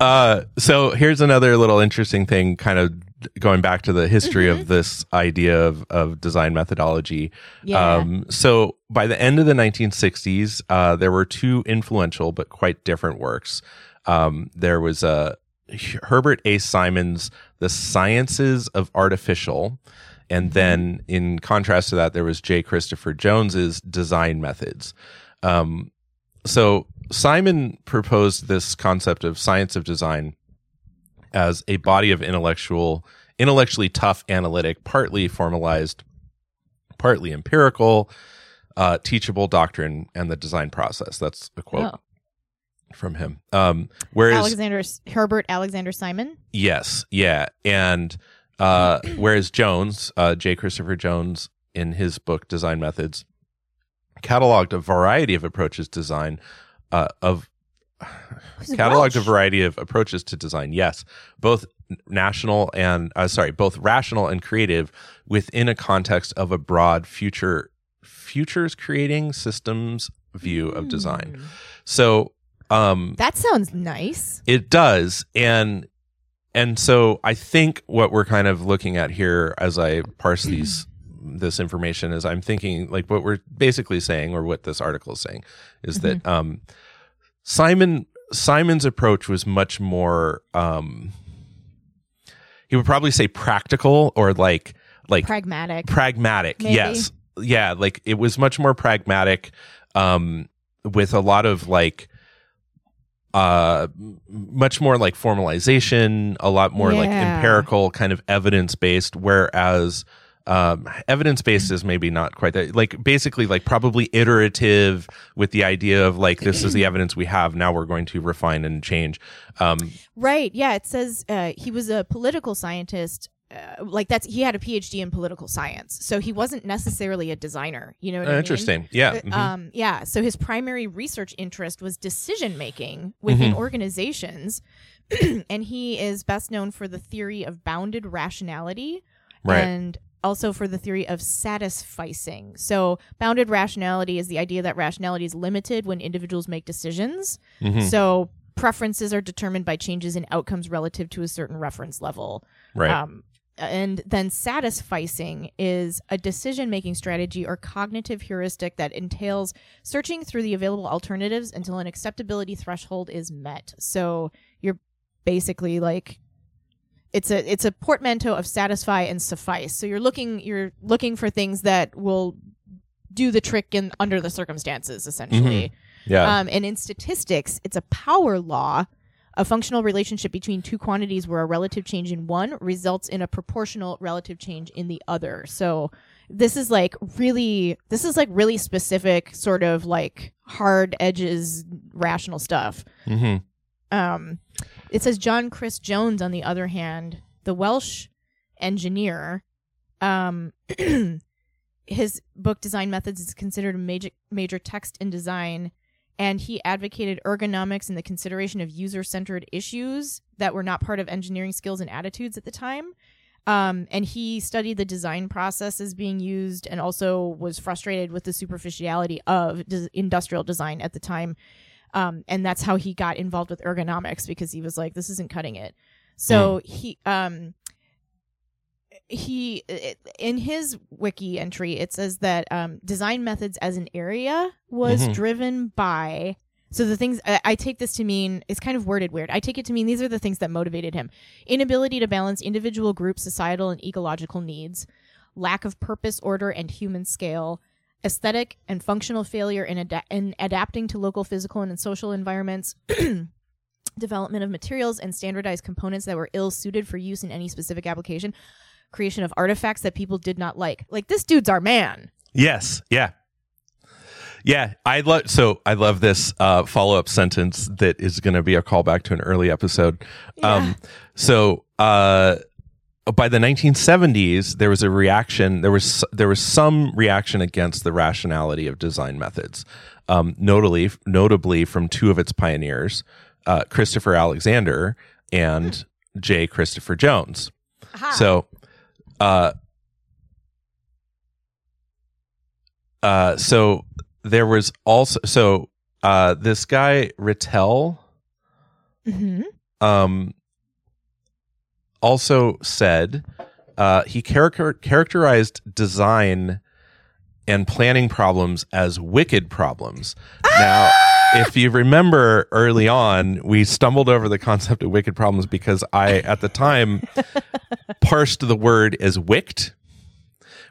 Oh. Uh, so here's another little interesting thing, kind of going back to the history Mm-hmm. of this idea of, of design methodology. yeah. Um, so by the end of the 1960s, uh, there were two influential but quite different works. Um, there was uh, Herbert A. Simon's The Sciences of Artificial. And then, in contrast to that, there was J. Christopher Jones's Design Methods. Um, so Simon proposed this concept of science of design as a body of intellectual, intellectually tough analytic, partly formalized, partly empirical, uh, teachable doctrine and the design process. That's a quote Oh. from him. Um, whereas Alexander Herbert Alexander Simon. Yes, yeah, and uh, *clears throat* whereas Jones, uh, J. Christopher Jones, in his book Design Methods, cataloged a variety of approaches to design uh, of cataloged a variety of approaches to design. Yes, both national and uh, sorry, both rational and creative within a context of a broad future futures creating systems view of design. Hmm. So, um, That sounds nice. it does, and and so I think what we're kind of looking at here as I parse these this information is I'm thinking like what we're basically saying or what this article is saying is that um, Simon Simon's approach was much more um, he would probably say practical or like like Pragmatic. pragmatic Maybe. yes yeah like it was much more pragmatic um with a lot of like uh much more like formalization a lot more like empirical kind of evidence based whereas um evidence based is maybe not quite that like basically like probably iterative with the idea of like this is the *clears throat* evidence we have now we're going to refine and change um Right. Yeah. It says uh, he was a political scientist. Uh, like that's he had a PhD in political science, so he wasn't necessarily a designer. You know what I mean? interesting yeah Uh, mhm. Um, yeah. So his primary research interest was decision making within Mm-hmm. organizations, *clears throat* and he is best known for the theory of bounded rationality, Right. and also for the theory of satisficing. So bounded rationality is the idea that rationality is limited when individuals make decisions. Mhm. So preferences are determined by changes in outcomes relative to a certain reference level. right Um, and then satisficing is a decision making strategy or cognitive heuristic that entails searching through the available alternatives until an acceptability threshold is met. So you're basically like it's a it's a portmanteau of satisfy and suffice. So you're looking you're looking for things that will do the trick in under the circumstances essentially. Yeah. Um, and in statistics, it's a power law, a functional relationship between two quantities where a relative change in one results in a proportional relative change in the other. So this is like really, this is like really specific, sort of like hard edges, rational stuff. hmm Um, it says John Chris Jones, on the other hand, the Welsh engineer, um, *clears throat* his book Design Methods is considered a major major text in design, and he advocated ergonomics and the consideration of user centered issues that were not part of engineering skills and attitudes at the time. Um, and he studied the design processes being used and also was frustrated with the superficiality of des- industrial design at the time. Um, and that's how he got involved with ergonomics because he was like, this isn't cutting it. So he, um, he in his wiki entry it says that um, design methods as an area was Mhm. driven by so the things I, I take this to mean it's kind of worded weird i take it to mean these are the things that motivated him inability to balance individual group societal and ecological needs lack of purpose order and human scale aesthetic and functional failure in, ada- in adapting to local physical and social environments *clears throat* development of materials and standardized components that were ill suited for use in any specific application creation of artifacts that people did not like. Like this dude's our man. Yes. Yeah. Yeah, I love so I love this uh, follow up sentence that is going to be a callback to an early episode. Um, so uh, by the 1970s, there was a reaction. There was there was some reaction against the rationality of design methods, um, notably notably from two of its pioneers, uh, Christopher Alexander and J. Christopher Jones. So, uh, uh, so there was also so uh, this guy Rittel hmm um, also said uh, he character- characterized design and planning problems as wicked problems. Now, if you remember early on, we stumbled over the concept of wicked problems because I, at the time, *laughs* parsed the word as wicked,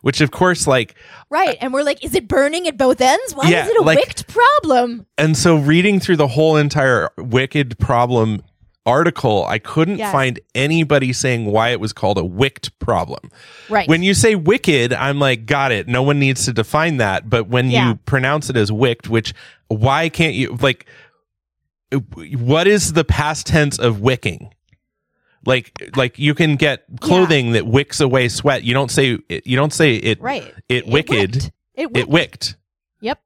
which of course, like, Right. And we're like, is it burning at both ends? Why Yeah, is it a like- wicked problem? and so reading through the whole entire wicked problem article, I couldn't Yes. find anybody saying why it was called a wicked problem. Right. When you say wicked, I'm like, got it. No one needs to define that. But when Yeah. you pronounce it as wicked, which why can't you like what is the past tense of wicking? Like like you can get clothing that wicks away sweat. You don't say you don't say it right. it wicked. wicked. It wicked. It wicked. Yep.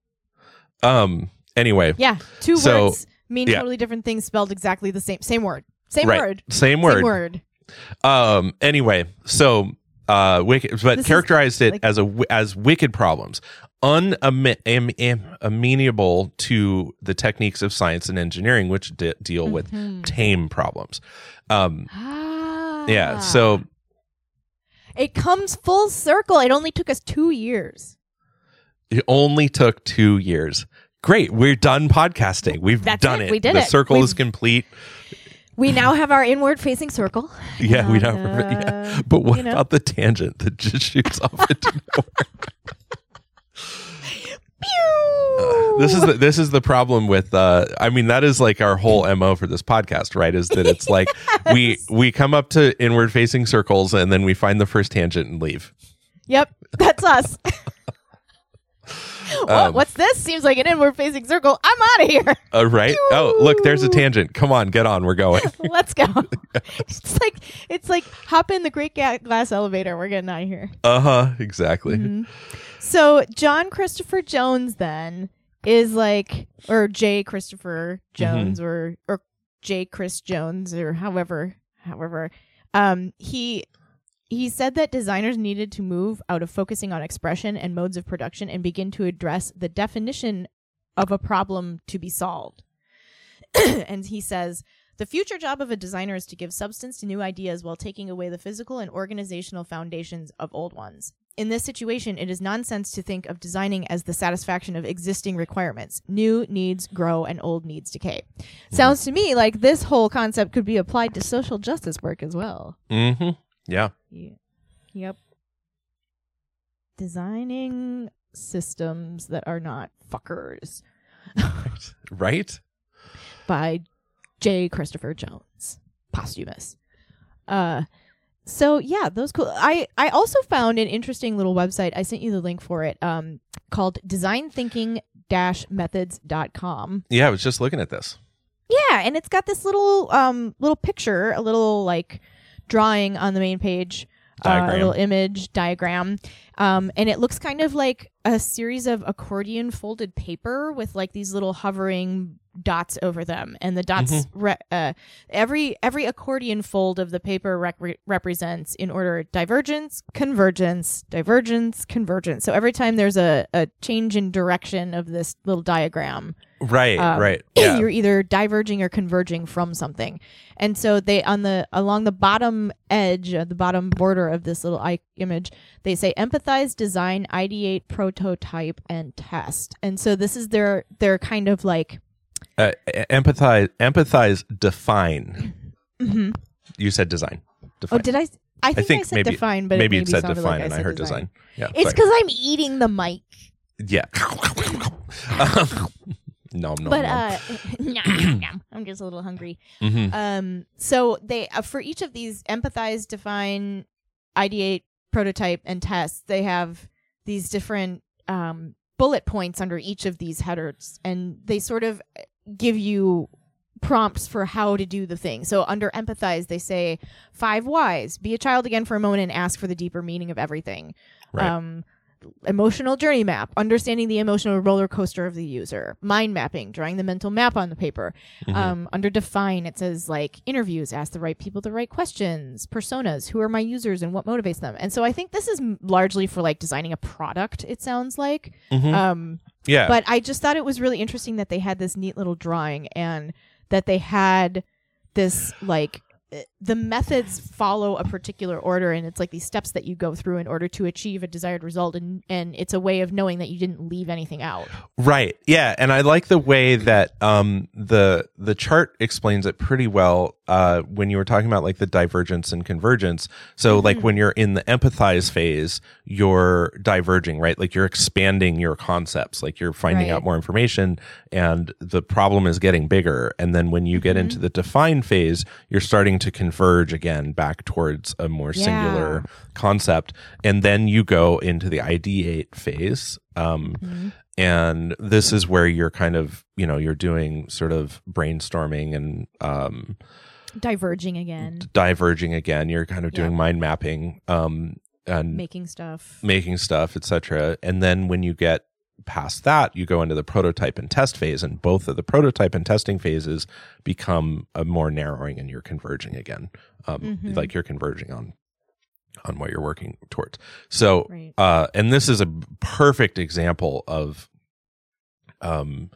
Um anyway. Yeah. Two So, words mean yeah. totally different things spelled exactly the same. Same word. Same right. word. Same word. Same word. Um. Anyway, so uh, wicked, but This is characterized it like- as a as wicked problems, unamenable to the techniques of science and engineering, which de- deal with Mhm. tame problems. Um. Ah. Yeah. So it comes full circle. It only took us two years. it only took two years. Great, we're done podcasting. We've That's done it. it. We did the it. circle is We've- complete. We now have our inward facing circle. Yeah, we And, don't. uh, yeah. But what you know. about the tangent that just shoots off into nowhere? *laughs* This is the, this is the problem with uh i mean that is like our whole mo for this podcast right is that it's like *laughs* we we come up to inward facing circles and then we find the first tangent and leave Yep, that's us. *laughs* what, Um, what's this? Seems like an inward facing circle. I'm out of here. *laughs* uh, right oh look there's a tangent come on get on we're going *laughs* Let's go. *laughs* it's like it's like hop in the great ga- glass elevator. We're getting out of here. uh-huh exactly Mhm. So John Christopher Jones then is like, or J Christopher Jones, or or J Chris Jones, or however, however, um, he he said that designers needed to move out of focusing on expression and modes of production and begin to address the definition of a problem to be solved. *coughs* and he says The future job of a designer is to give substance to new ideas while taking away the physical and organizational foundations of old ones. In this situation, it is nonsense to think of designing as the satisfaction of existing requirements. New needs grow and old needs decay. Sounds to me like this whole concept could be applied to social justice work as well. Mm-hmm. Yeah. Yeah. Yep. Designing systems that are not fuckers Right? by J. Christopher Jones, posthumous. Uh, so yeah, those cool. I I also found an interesting little website. I sent you the link for it. Um, called designthinking-methods.com. Yeah, I was just looking at this. Yeah, and it's got this little um little picture, a little like drawing on the main page, uh, a little image diagram, um, and it looks kind of like a series of accordion folded paper with like these little hovering dots over them, and the dots Mm-hmm. re- uh, every every accordion fold of the paper represents in order divergence, convergence, divergence, convergence. So every time there's a a change in direction of this little diagram Right, um, right. *clears throat* Yeah. you're either diverging or converging from something and so they on the along the bottom edge uh, the bottom border of this little I- image they say empathize design ideate prototype and test and so this is their their kind of like uh, empathize, empathize, define. You said design. Define. oh did i i think i, think said maybe- define but maybe it, it said define like and I heard design. Yeah. it's because i'm eating the mic Yeah. *laughs* no, no, but uh *coughs* *coughs* nom, nom, i'm just a little hungry Mhm. Um, so they uh, for each of these empathize, define, ideate, prototype, and test, they have these different um, bullet points under each of these headers, and they sort of give you prompts for how to do the thing. So under empathize, they say five whys: be a child again for a moment and ask for the deeper meaning of everything. Right. Um, emotional journey map, understanding the emotional roller coaster of the user. Mind mapping, drawing the mental map on the paper. Mm-hmm. Um, under define, it says like interviews, ask the right people the right questions, personas, who are my users and what motivates them. And so I think this is m- largely for like designing a product. It sounds like. Mhm. Um, yeah. but I just thought it was really interesting that they had this neat little drawing and that they had this like uh, the methods follow a particular order and it's like these steps that you go through in order to achieve a desired result and and it's a way of knowing that you didn't leave anything out. Right. Yeah, and I like the way that um the the chart explains it pretty well uh when you were talking about like the divergence and convergence. So like when you're in the empathize phase, you're diverging, right? Like you're expanding your concepts, like you're finding Right. out more information and the problem is getting bigger. And then when you get into the define phase, you're starting to converge again back towards a more Yeah. singular concept and then you go into the ideate phase um and this is where you're kind of you know you're doing sort of brainstorming and um Diverging again, diverging again you're kind of doing Yeah. mind mapping um and making stuff. making stuff etc and then when you get past that you go into the prototype and test phase and both of the prototype and testing phases become a more narrowing and you're converging again um Mhm. like you're converging on on what you're working towards so Right. uh and this is a perfect example of um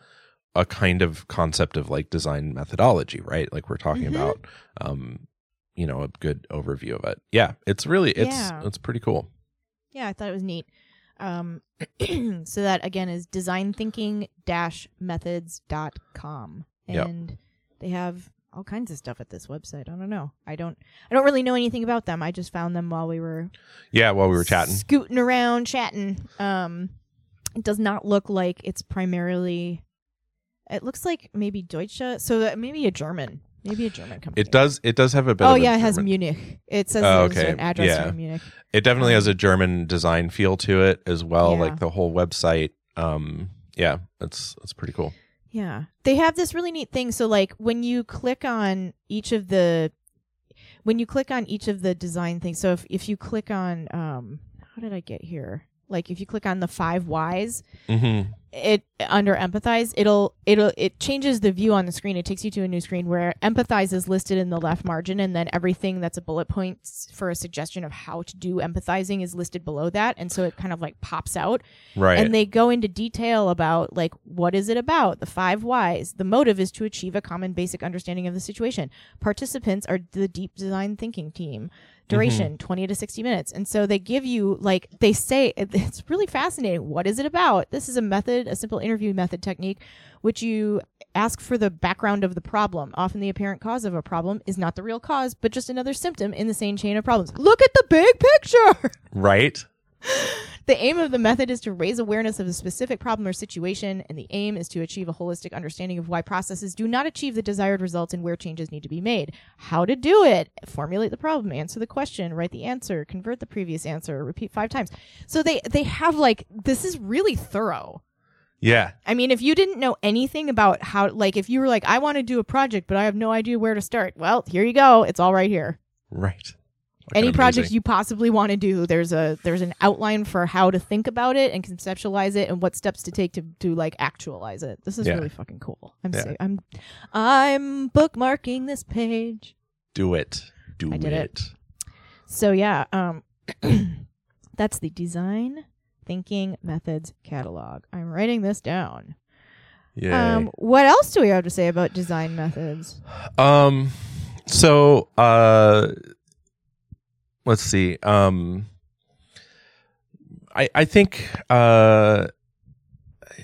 a kind of concept of like design methodology right like we're talking Mhm. about um you know a good overview of it yeah it's really it's Yeah. it's pretty cool Yeah, I thought it was neat. Um, *clears throat* so that again is designthinking-methods.com. Yep. And they have all kinds of stuff at this website. I don't know. I don't I don't really know anything about them. I just found them while we were yeah while we were chatting scooting around chatting. Um it does not look like it's primarily it looks like maybe Deutsche, so that maybe a German, maybe a German company. it does it does have a bit Oh of a yeah, it has Munich. It says Oh, okay. an address Yeah. in Munich. it definitely Um, has a german design feel to it as well Yeah. like the whole website um yeah it's it's pretty cool Yeah. They have this really neat thing. So like when you click on each of the when you click on each of the design things, so if, if you click on um how did I get here? Like if you click on the five whys, mm-hmm. It under empathize it'll it'll it changes the view on the screen. It takes you to a new screen where empathize is listed in the left margin and then everything that's a bullet point for a suggestion of how to do empathizing is listed below that and so it kind of like pops out. Right. and they go into detail about like what is it about? The five whys. The motive is to achieve a common basic understanding of the situation. Participants are the deep design thinking team Mm-hmm. duration 20 to 60 minutes. And so they give you like they say *laughs* it's really fascinating. What is it about? This is a method a simple interview method technique which you ask for the background of the problem. Often the apparent cause of a problem is not the real cause but just another symptom in the same chain of problems. Look at the big picture! *laughs* Right. The aim of the method is to raise awareness of a specific problem or situation, and the aim is to achieve a holistic understanding of why processes do not achieve the desired results and where changes need to be made. How to do it? Formulate the problem, answer the question, write the answer, convert the previous answer, repeat five times. So they they have like this is really thorough. Yeah. I mean, if you didn't know anything about how, like, if you were like, I want to do a project, but I have no idea where to start, well, here you go. It's all right here. Right. Any project you possibly want to do, there's a there's an outline for how to think about it and conceptualize it, and what steps to take to to like actualize it. This is Yeah. really fucking cool. I'm Yeah. I'm I'm bookmarking this page. do it. Do I did it. it. So yeah, um, *clears throat* that's the design thinking methods catalog. I'm writing this down. Yeah. Um, what else do we have to say about design methods? Um, so uh, let's see. Um, I I think uh,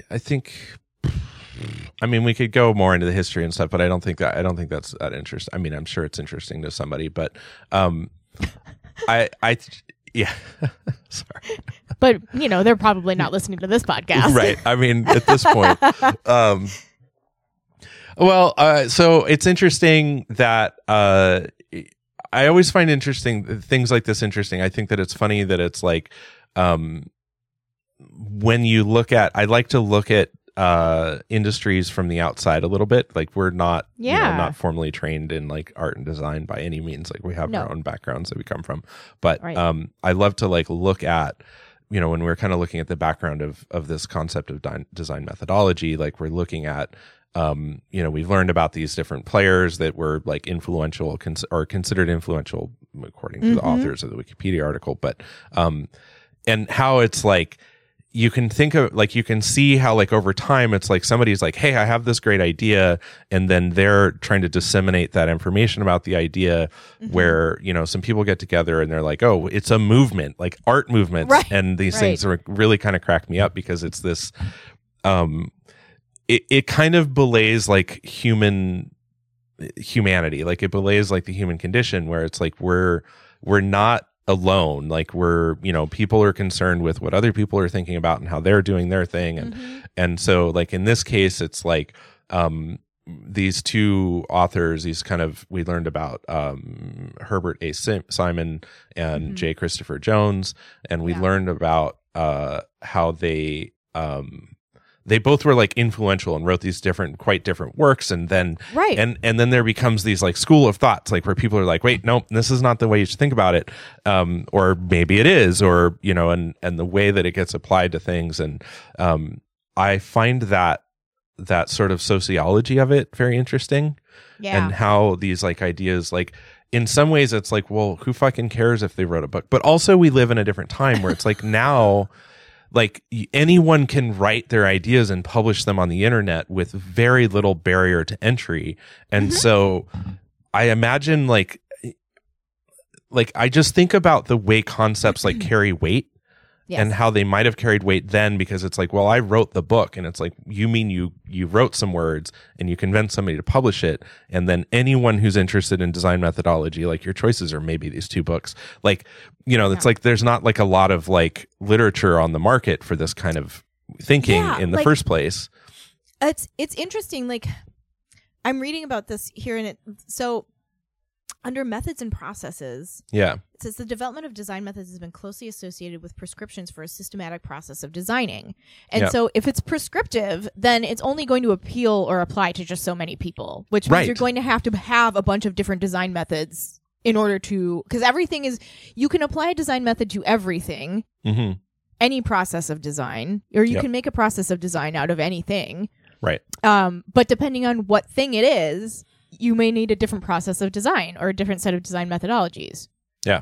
I think. I mean, we could go more into the history and stuff, but I don't think that I don't think that's that interesting. I mean, I'm sure it's interesting to somebody, but um, I I yeah, *laughs* sorry. But you know, they're probably not listening to this podcast, right i mean at this point *laughs* um well uh so it's interesting that uh i always find interesting things like this interesting i think that it's funny that it's like um when you look at i like to look at uh industries from the outside a little bit like we're not you know, Yeah. not formally trained in like art and design by any means like we have No. our own backgrounds that we come from but Right. um i love to like look at you know when we're kind of looking at the background of of this concept of design methodology like we're looking at um you know we've learned about these different players that were like influential cons- or considered influential according to the Mhm. authors of the wikipedia article but um and how it's like you can think of like you can see how like over time it's like somebody's like hey i have this great idea and then they're trying to disseminate that information about the idea Mm-hmm. where you know some people get together and they're like oh it's a movement like art movements Right, and these right. things are really kind of crack me up because it's this um it, it kind of belays like human humanity like it belays like the human condition where it's like we're we're not alone like we're you know people are concerned with what other people are thinking about and how they're doing their thing and Mhm. and so like in this case it's like um these two authors these kind of we learned about um herbert a Sim- simon and Mhm. j christopher jones and we Yeah. learned about uh how they um they both were like influential and wrote these different quite different works and then right. and and then there becomes these like school of thoughts like where people are like wait no this is not the way you should think about it um or maybe it is or you know and and the way that it gets applied to things and um i find that that sort of sociology of it very interesting yeah. and how these like ideas like in some ways it's like well who fucking cares if they wrote a book but also we live in a different time where it's like *laughs* now like anyone can write their ideas and publish them on the internet with very little barrier to entry and Mhm. so i imagine like like i just think about the way concepts like *clears throat* carry weight yes. and how they might have carried weight then because it's like well i wrote the book and it's like you mean you you wrote some words and you convinced somebody to publish it and then anyone who's interested in design methodology like your choices are maybe these two books like you know it's Yeah. like there's not like a lot of like literature on the market for this kind of thinking Yeah, in the like- first place it's it's interesting like i'm reading about this here and it so under methods and processes yeah it says the development of design methods has been closely associated with prescriptions for a systematic process of designing and Yeah. so if it's prescriptive then it's only going to appeal or apply to just so many people which means Right. you're going to have to have a bunch of different design methods in order to because everything is you can apply a design method to everything hmm any process of design, or you Yep. can make a process of design out of anything. Right. Um, but depending on what thing it is, you may need a different process of design or a different set of design methodologies. Yeah.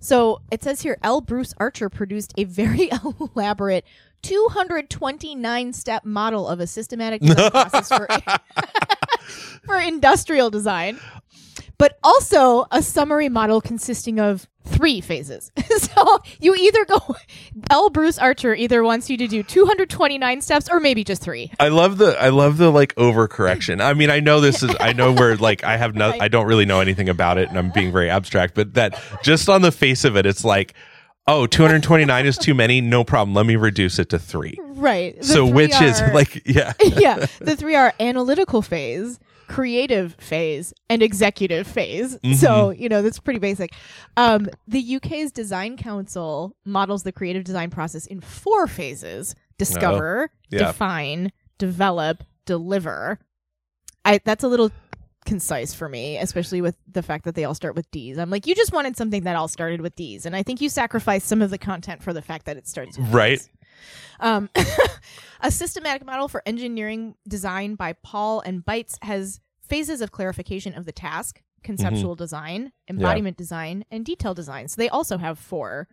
So it says here L. Bruce Archer produced a very *laughs* elaborate 229 step model of a systematic design *laughs* process for, *laughs* for industrial design, but also a summary model consisting of three phases. *laughs* so you either go, *laughs* L. Bruce Archer either wants you to do 229 steps or maybe just three. I love the I love the like overcorrection. I mean, I know this is I know where like I have no I don't really know anything about it and I'm being very abstract, but that just on the face of it, it's like, oh, 229 is too many. No problem. Let me reduce it to three. Right. The so which is like yeah. *laughs* yeah, the three are analytical phase, creative phase, and executive phase. Mm-hmm. So, you know, that's pretty basic. Um, the UK's Design Council models the creative design process in four phases discover, Oh, yeah. define, develop, deliver. I That's a little concise for me, especially with the fact that they all start with D's. I'm like, you just wanted something that all started with D's. And I think you sacrificed some of the content for the fact that it starts with Right. Ds. Um, *laughs* a systematic model for engineering design by Pahl and Beitz has phases of clarification of the task, conceptual design, embodiment design, and detail design. So they also have four.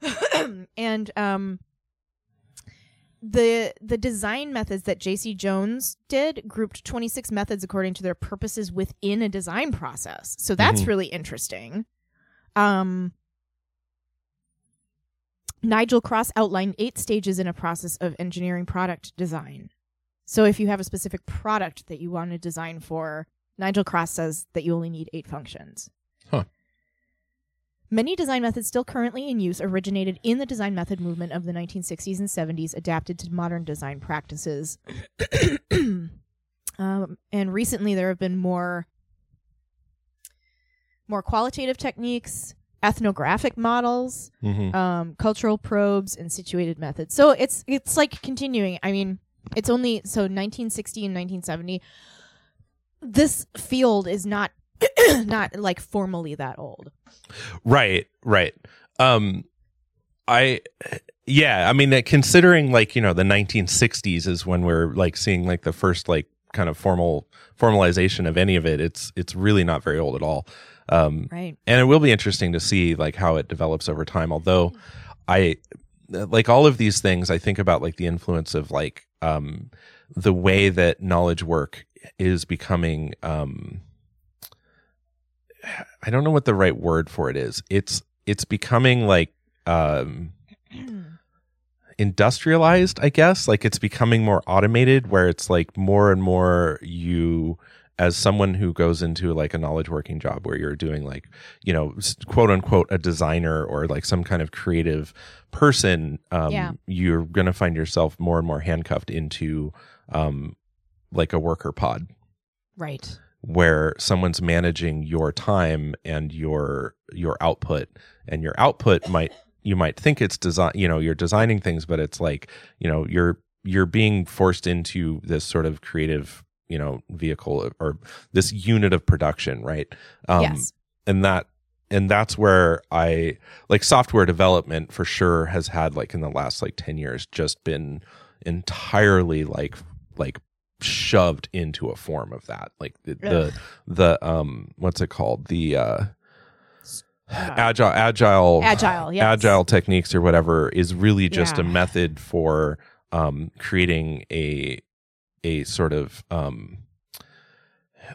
*clears throat* and um, the the design methods that JC Jones did grouped 26 methods according to their purposes within a design process. So that's Mhm. really interesting. Um Nigel Cross outlined eight stages in a process of engineering product design. So if you have a specific product that you want to design for, Nigel Cross says that you only need eight functions. Huh. Many design methods still currently in use originated in the design method movement of the 1960s and 70s, adapted to modern design practices. *clears throat* um, and recently, there have been more more qualitative techniques, ethnographic models, Mhm. um, cultural probes, and situated methods. So it's it's like continuing. I mean, it's only so 1960 and 1970. This field is not *coughs* not like formally that old. Right, right. Um I yeah, I mean uh, considering like, you know, the 1960s is when we're like seeing like the first like kind of formal formalization of any of it. It's it's really not very old at all. Um Right. and it will be interesting to see like how it develops over time. Although i like all of these things i think about like the influence of like um the way that knowledge work is becoming um i don't know what the right word for it is. It's it's becoming like um industrialized i guess. Like it's becoming more automated where it's like more and more you as someone who goes into like a knowledge working job where you're doing like you know quote unquote a designer or like some kind of creative person um Yeah. you're going to find yourself more and more handcuffed into um like a worker pod Right. where someone's managing your time and your your output and your output might you might think it's design you know you're designing things but it's like you know you're you're being forced into this sort of creative you know vehicle or this unit of production right um yes. and that and that's where i like software development for sure has had like in the last like 10 years just been entirely like like shoved into a form of that like the the, the um what's it called the uh agile agile Agile. Yes. agile techniques or whatever is really just a method for um, creating a a sort of um,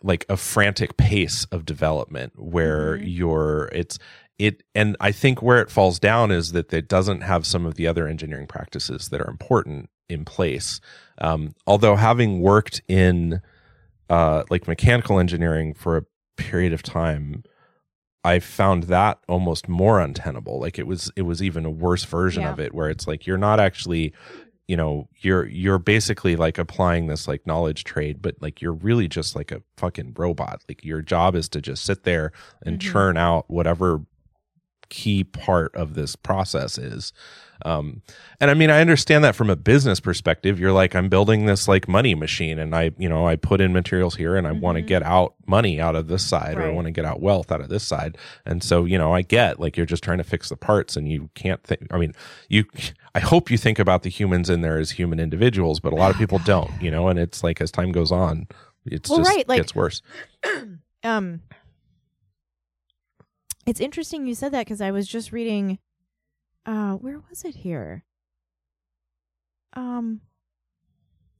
like a frantic pace of development where Mhm. you're it's it and I think where it falls down is that it doesn't have some of the other engineering practices that are important in place. Um, although having worked in uh, like mechanical engineering for a period of time, I found that almost more untenable. Like it was it was even a worse version Yeah. of it where it's like you're not actually you know you're you're basically like applying this like knowledge trade but like you're really just like a fucking robot like your job is to just sit there and Mhm. churn out whatever key part of this process is. Um, and I mean, I understand that from a business perspective. You're like, I'm building this like money machine, and I, you know, I put in materials here, and I want to get out money out of this side, or I Mm-hmm. Want to get out wealth out of this side. And so, you know, I get like you're just trying to fix the parts, and you can't think. I mean, you. I hope you think about the humans in there as human individuals, but a lot of people don't. You know, and it's like as time goes on, it's Well, just right, like- gets worse. *clears throat* um it's interesting you said that because i was just reading uh where was it here um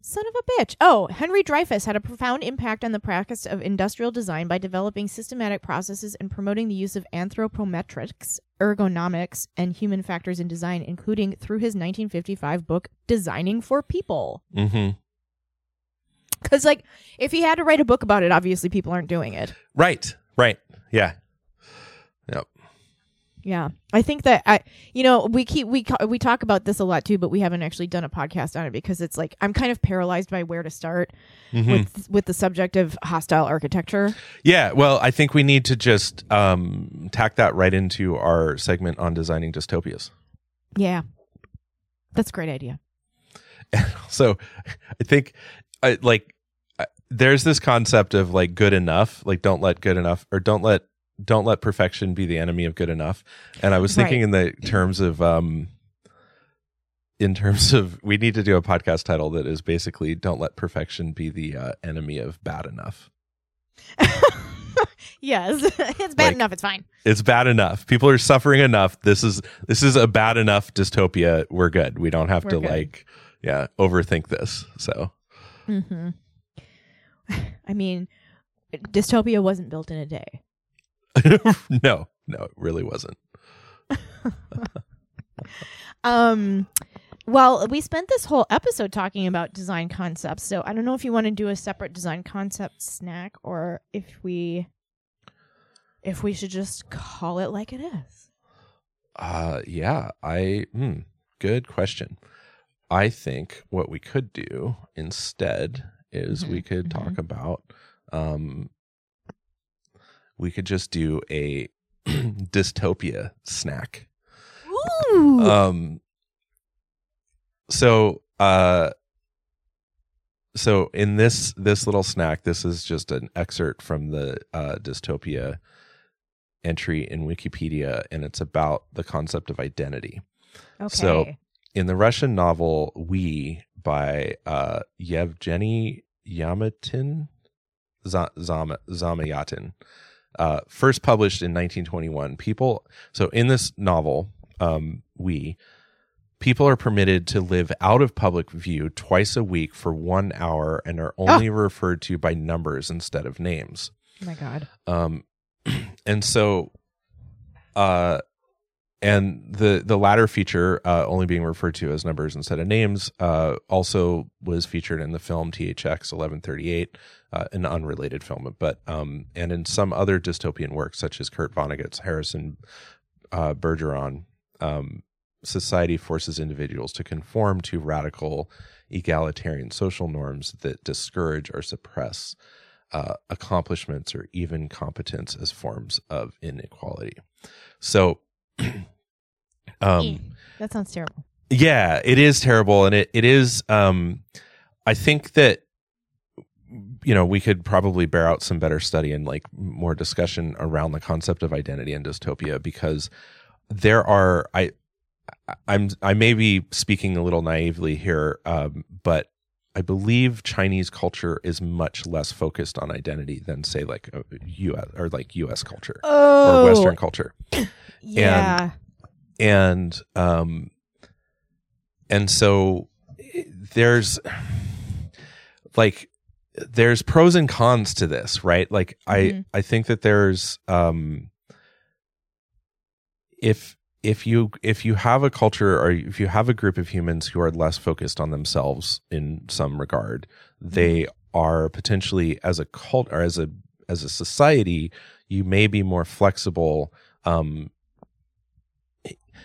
son of a bitch oh henry dreyfuss had a profound impact on the practice of industrial design by developing systematic processes and promoting the use of anthropometrics ergonomics and human factors in design including through his 1955 book designing for people hmm because like if he had to write a book about it obviously people aren't doing it Right. Right. Yeah. Yeah, I think that I, you know, we keep we we talk about this a lot too, but we haven't actually done a podcast on it because it's like I'm kind of paralyzed by where to start Mhm. with with the subject of hostile architecture. Yeah, well, I think we need to just um, tack that right into our segment on designing dystopias. Yeah, that's a great idea. *laughs* So, I think, I, like, there's this concept of like good enough, like don't let good enough, or don't let don't let perfection be the enemy of good enough. And I was thinking in the terms of, um, in terms of, we need to do a podcast title that is basically "Don't let perfection be the uh, enemy of bad enough." *laughs* yes, *laughs* it's bad Like- enough. It's fine. it's bad enough. People are suffering enough. This is this is a bad enough dystopia. We're good. We don't have We're to good. like yeah, overthink this. So Mm-hmm. *laughs* I mean, dystopia wasn't built in a day. *laughs* no, no, it really wasn't. *laughs* Um, well, we spent this whole episode talking about design concepts, so I don't know if you want to do a separate design concept snack or if we if we should just call it like it is. Uh yeah, I hmm, good question. I think what we could do instead is we Mhm, could talk about um we could just do a *clears throat* dystopia snack. Ooh. um so uh so in this this little snack this is just an excerpt from the uh dystopia entry in wikipedia and it's about the concept of identity okay. so- in the russian novel we by uh yevgeny yamatin zamyatin uh first published in 1921 people so in this novel um we people are permitted to live out of public view twice a week for one hour and are only referred to by numbers instead of names oh my god. um *clears throat* and so uh and the the latter feature uh only being referred to as numbers instead of names uh also was featured in the film thx 1138 uh, an unrelated film but um and in some other dystopian works such as kurt vonnegut's harrison uh bergeron um society forces individuals to conform to radical egalitarian social norms that discourage or suppress uh, accomplishments or even competence as forms of inequality. So, *clears throat* um, That sounds terrible. yeah, it is terrible, and it it is. Um, I think that you know we could probably bear out some better study and like more discussion around the concept of identity and dystopia because there are I. I'm I may be speaking a little naively here, um, but I believe Chinese culture is much less focused on identity than say like uh, U.S. or like U.S. culture Oh, or Western culture Yeah. and um and so there's like there's pros and cons to this right like Mhm. i i think that there's um if if you if you have a culture or if you have a group of humans who are less focused on themselves in some regard they are potentially as a cult or as a as a society you may be more flexible um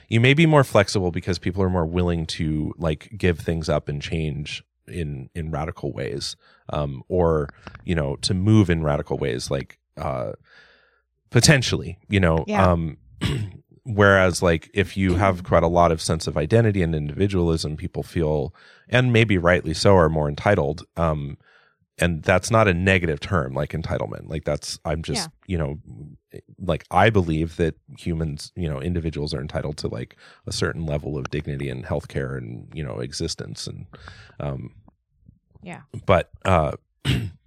you may be more flexible because people are more willing to like give things up and change in in radical ways um or you know to move in radical ways like uh potentially you know Yeah. um *clears throat* whereas like if you *clears throat* have quite a lot of sense of identity and individualism people feel and maybe rightly so are more entitled um and that's not a negative term like entitlement like that's i'm just you know like i believe that humans you know individuals are entitled to like a certain level of dignity and healthcare and you know existence and um Yeah. but uh *clears throat*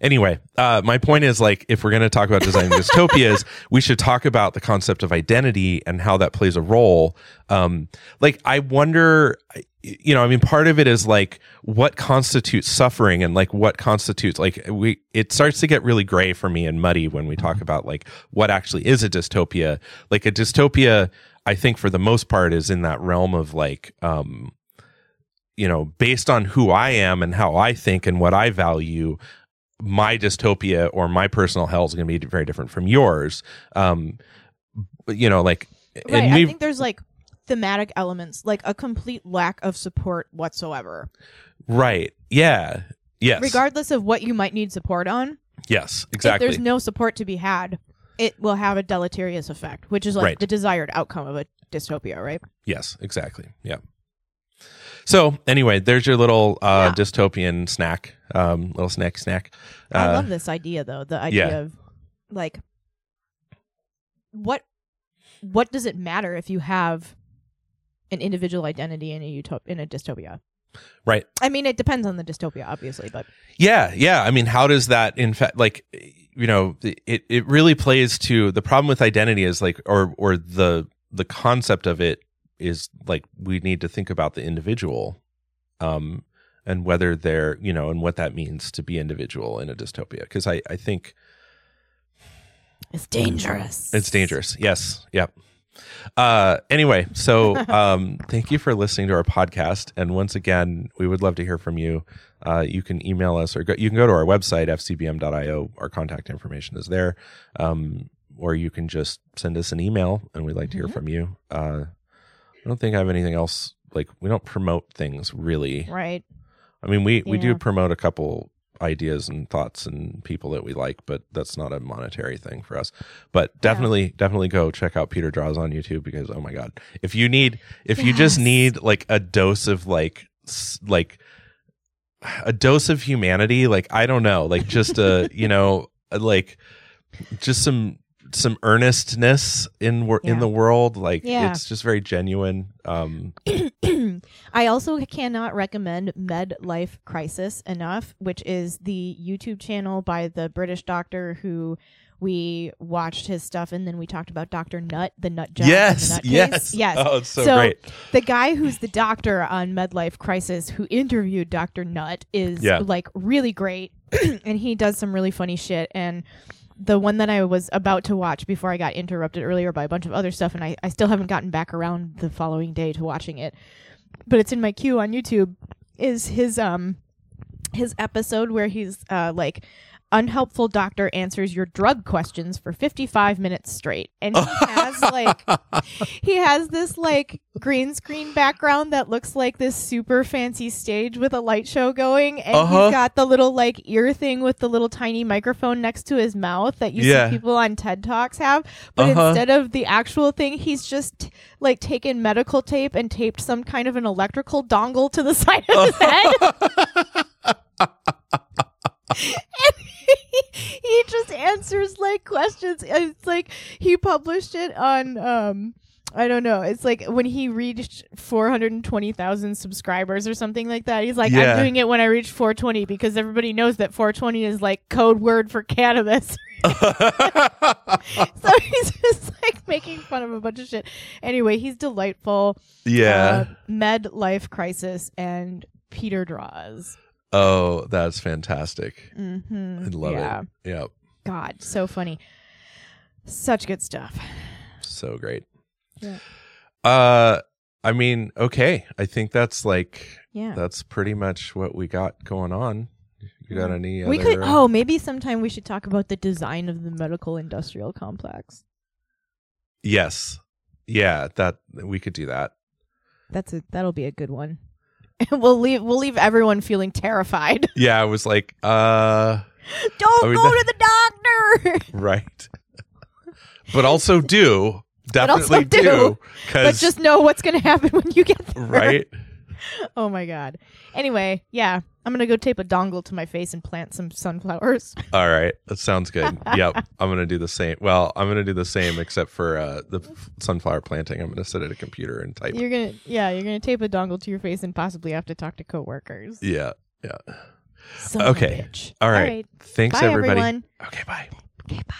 anyway uh my point is like if we're going to talk about designing *laughs* dystopias we should talk about the concept of identity and how that plays a role. Um like i wonder you know i mean part of it is like what constitutes suffering and like what constitutes like we it starts to get really gray for me and muddy when we talk about like what actually is a dystopia. Like a dystopia i think for the most part is in that realm of like um you know based on who i am and how i think and what i value my dystopia or my personal hell is going to be very different from yours um you know like Right. and I think there's like thematic elements, like a complete lack of support whatsoever, right yeah yes regardless of what you might need support on. yes exactly. If there's no support to be had, it will have a deleterious effect, which is like Right. the desired outcome of a dystopia, right? Yes, exactly. Yeah. So anyway, there's your little uh, Yeah. dystopian snack, um, little snack snack. Uh, I love this idea though. The idea yeah. of like what what does it matter if you have an individual identity in a utop- in a dystopia? Right. I mean, it depends on the dystopia, obviously, but Yeah, yeah. I mean, how does that in fact like you know it it really plays to the problem with identity is like or or the the concept of it is like we need to think about the individual um and whether they're you know and what that means to be individual in a dystopia because I I think it's dangerous. It's dangerous. Yes. Yep. Uh, anyway, so *laughs* um, thank you for listening to our podcast. And once again, we would love to hear from you. Uh, you can email us or go, you can go to our website, fcbm.io. Our contact information is there. Um, or you can just send us an email and we'd like to hear Mhm. from you. Uh, I don't think I have anything else. Like, we don't promote things really. Right. I mean, we, we do promote a couple ideas and thoughts and people that we like, but that's not a monetary thing for us. But definitely, definitely go check out Peter Draws on YouTube because oh my god, if you need, if you just need like a dose of like, like a dose of humanity, like I don't know, like just a *laughs* you know, like just some some earnestness in wor- in the world like Yeah. it's just very genuine um *clears throat* I also cannot recommend Med Life Crisis enough, which is the YouTube channel by the British doctor who we watched his stuff and then we talked about Dr. Nut, the nut job. yes yes Yes. oh it's so, So, great The guy who's the doctor on MedLife Crisis who interviewed Dr. Nut is Yeah. like really great *clears throat* and he does some really funny shit and the one that I was about to watch before I got interrupted earlier by a bunch of other stuff and I, I still haven't gotten back around the following day to watching it. But it's in my queue on YouTube is his um his episode where he's uh like unhelpful doctor answers your drug questions for 55 minutes straight and he has *laughs* like he has this like green screen background that looks like this super fancy stage with a light show going and Uh-huh. he's got the little like ear thing with the little tiny microphone next to his mouth that you Yeah. see people on TED Talks have but Uh-huh. instead of the actual thing he's just like taken medical tape and taped some kind of an electrical dongle to the *laughs* side of his head *laughs* and he, he just answers like questions. It's like he published it on um I don't know. It's like when he reached 420,000 subscribers or something like that. He's like, Yeah. I'm doing it when I reach 420 because everybody knows that 420 is like code word for cannabis. *laughs* so *laughs* he's just like making fun of a bunch of shit. Anyway, he's delightful. yeah Uh, Med Life Crisis and Peter Draws. Oh that's fantastic Mm-hmm. i love yeah. it Yeah. God, so funny. Such good stuff. so great Yeah. uh i mean okay i think that's like Yeah. that's pretty much what we got going on you got any we could oh, maybe sometime we should talk about the design of the medical industrial complex. yes yeah that we could do that That's a that'll be a good one. *laughs* And we'll leave we'll leave everyone feeling terrified. *laughs* yeah i was like uh Don't I mean, go that- to the doctor. *laughs* right but also do definitely also do. but just know what's going to happen when you get there. right. Oh my god. Anyway, yeah, I'm gonna go tape a dongle to my face and plant some sunflowers. *laughs* All right, that sounds good. yep, I'm gonna do the same. Well, I'm gonna do the same except for uh, the f- sunflower planting. I'm gonna sit at a computer and type. You're gonna, yeah, you're gonna tape a dongle to your face and possibly have to talk to coworkers. Yeah, yeah. Son Okay. bitch. All right. Thanks, Bye, everybody. everyone. Okay, bye. Okay, bye.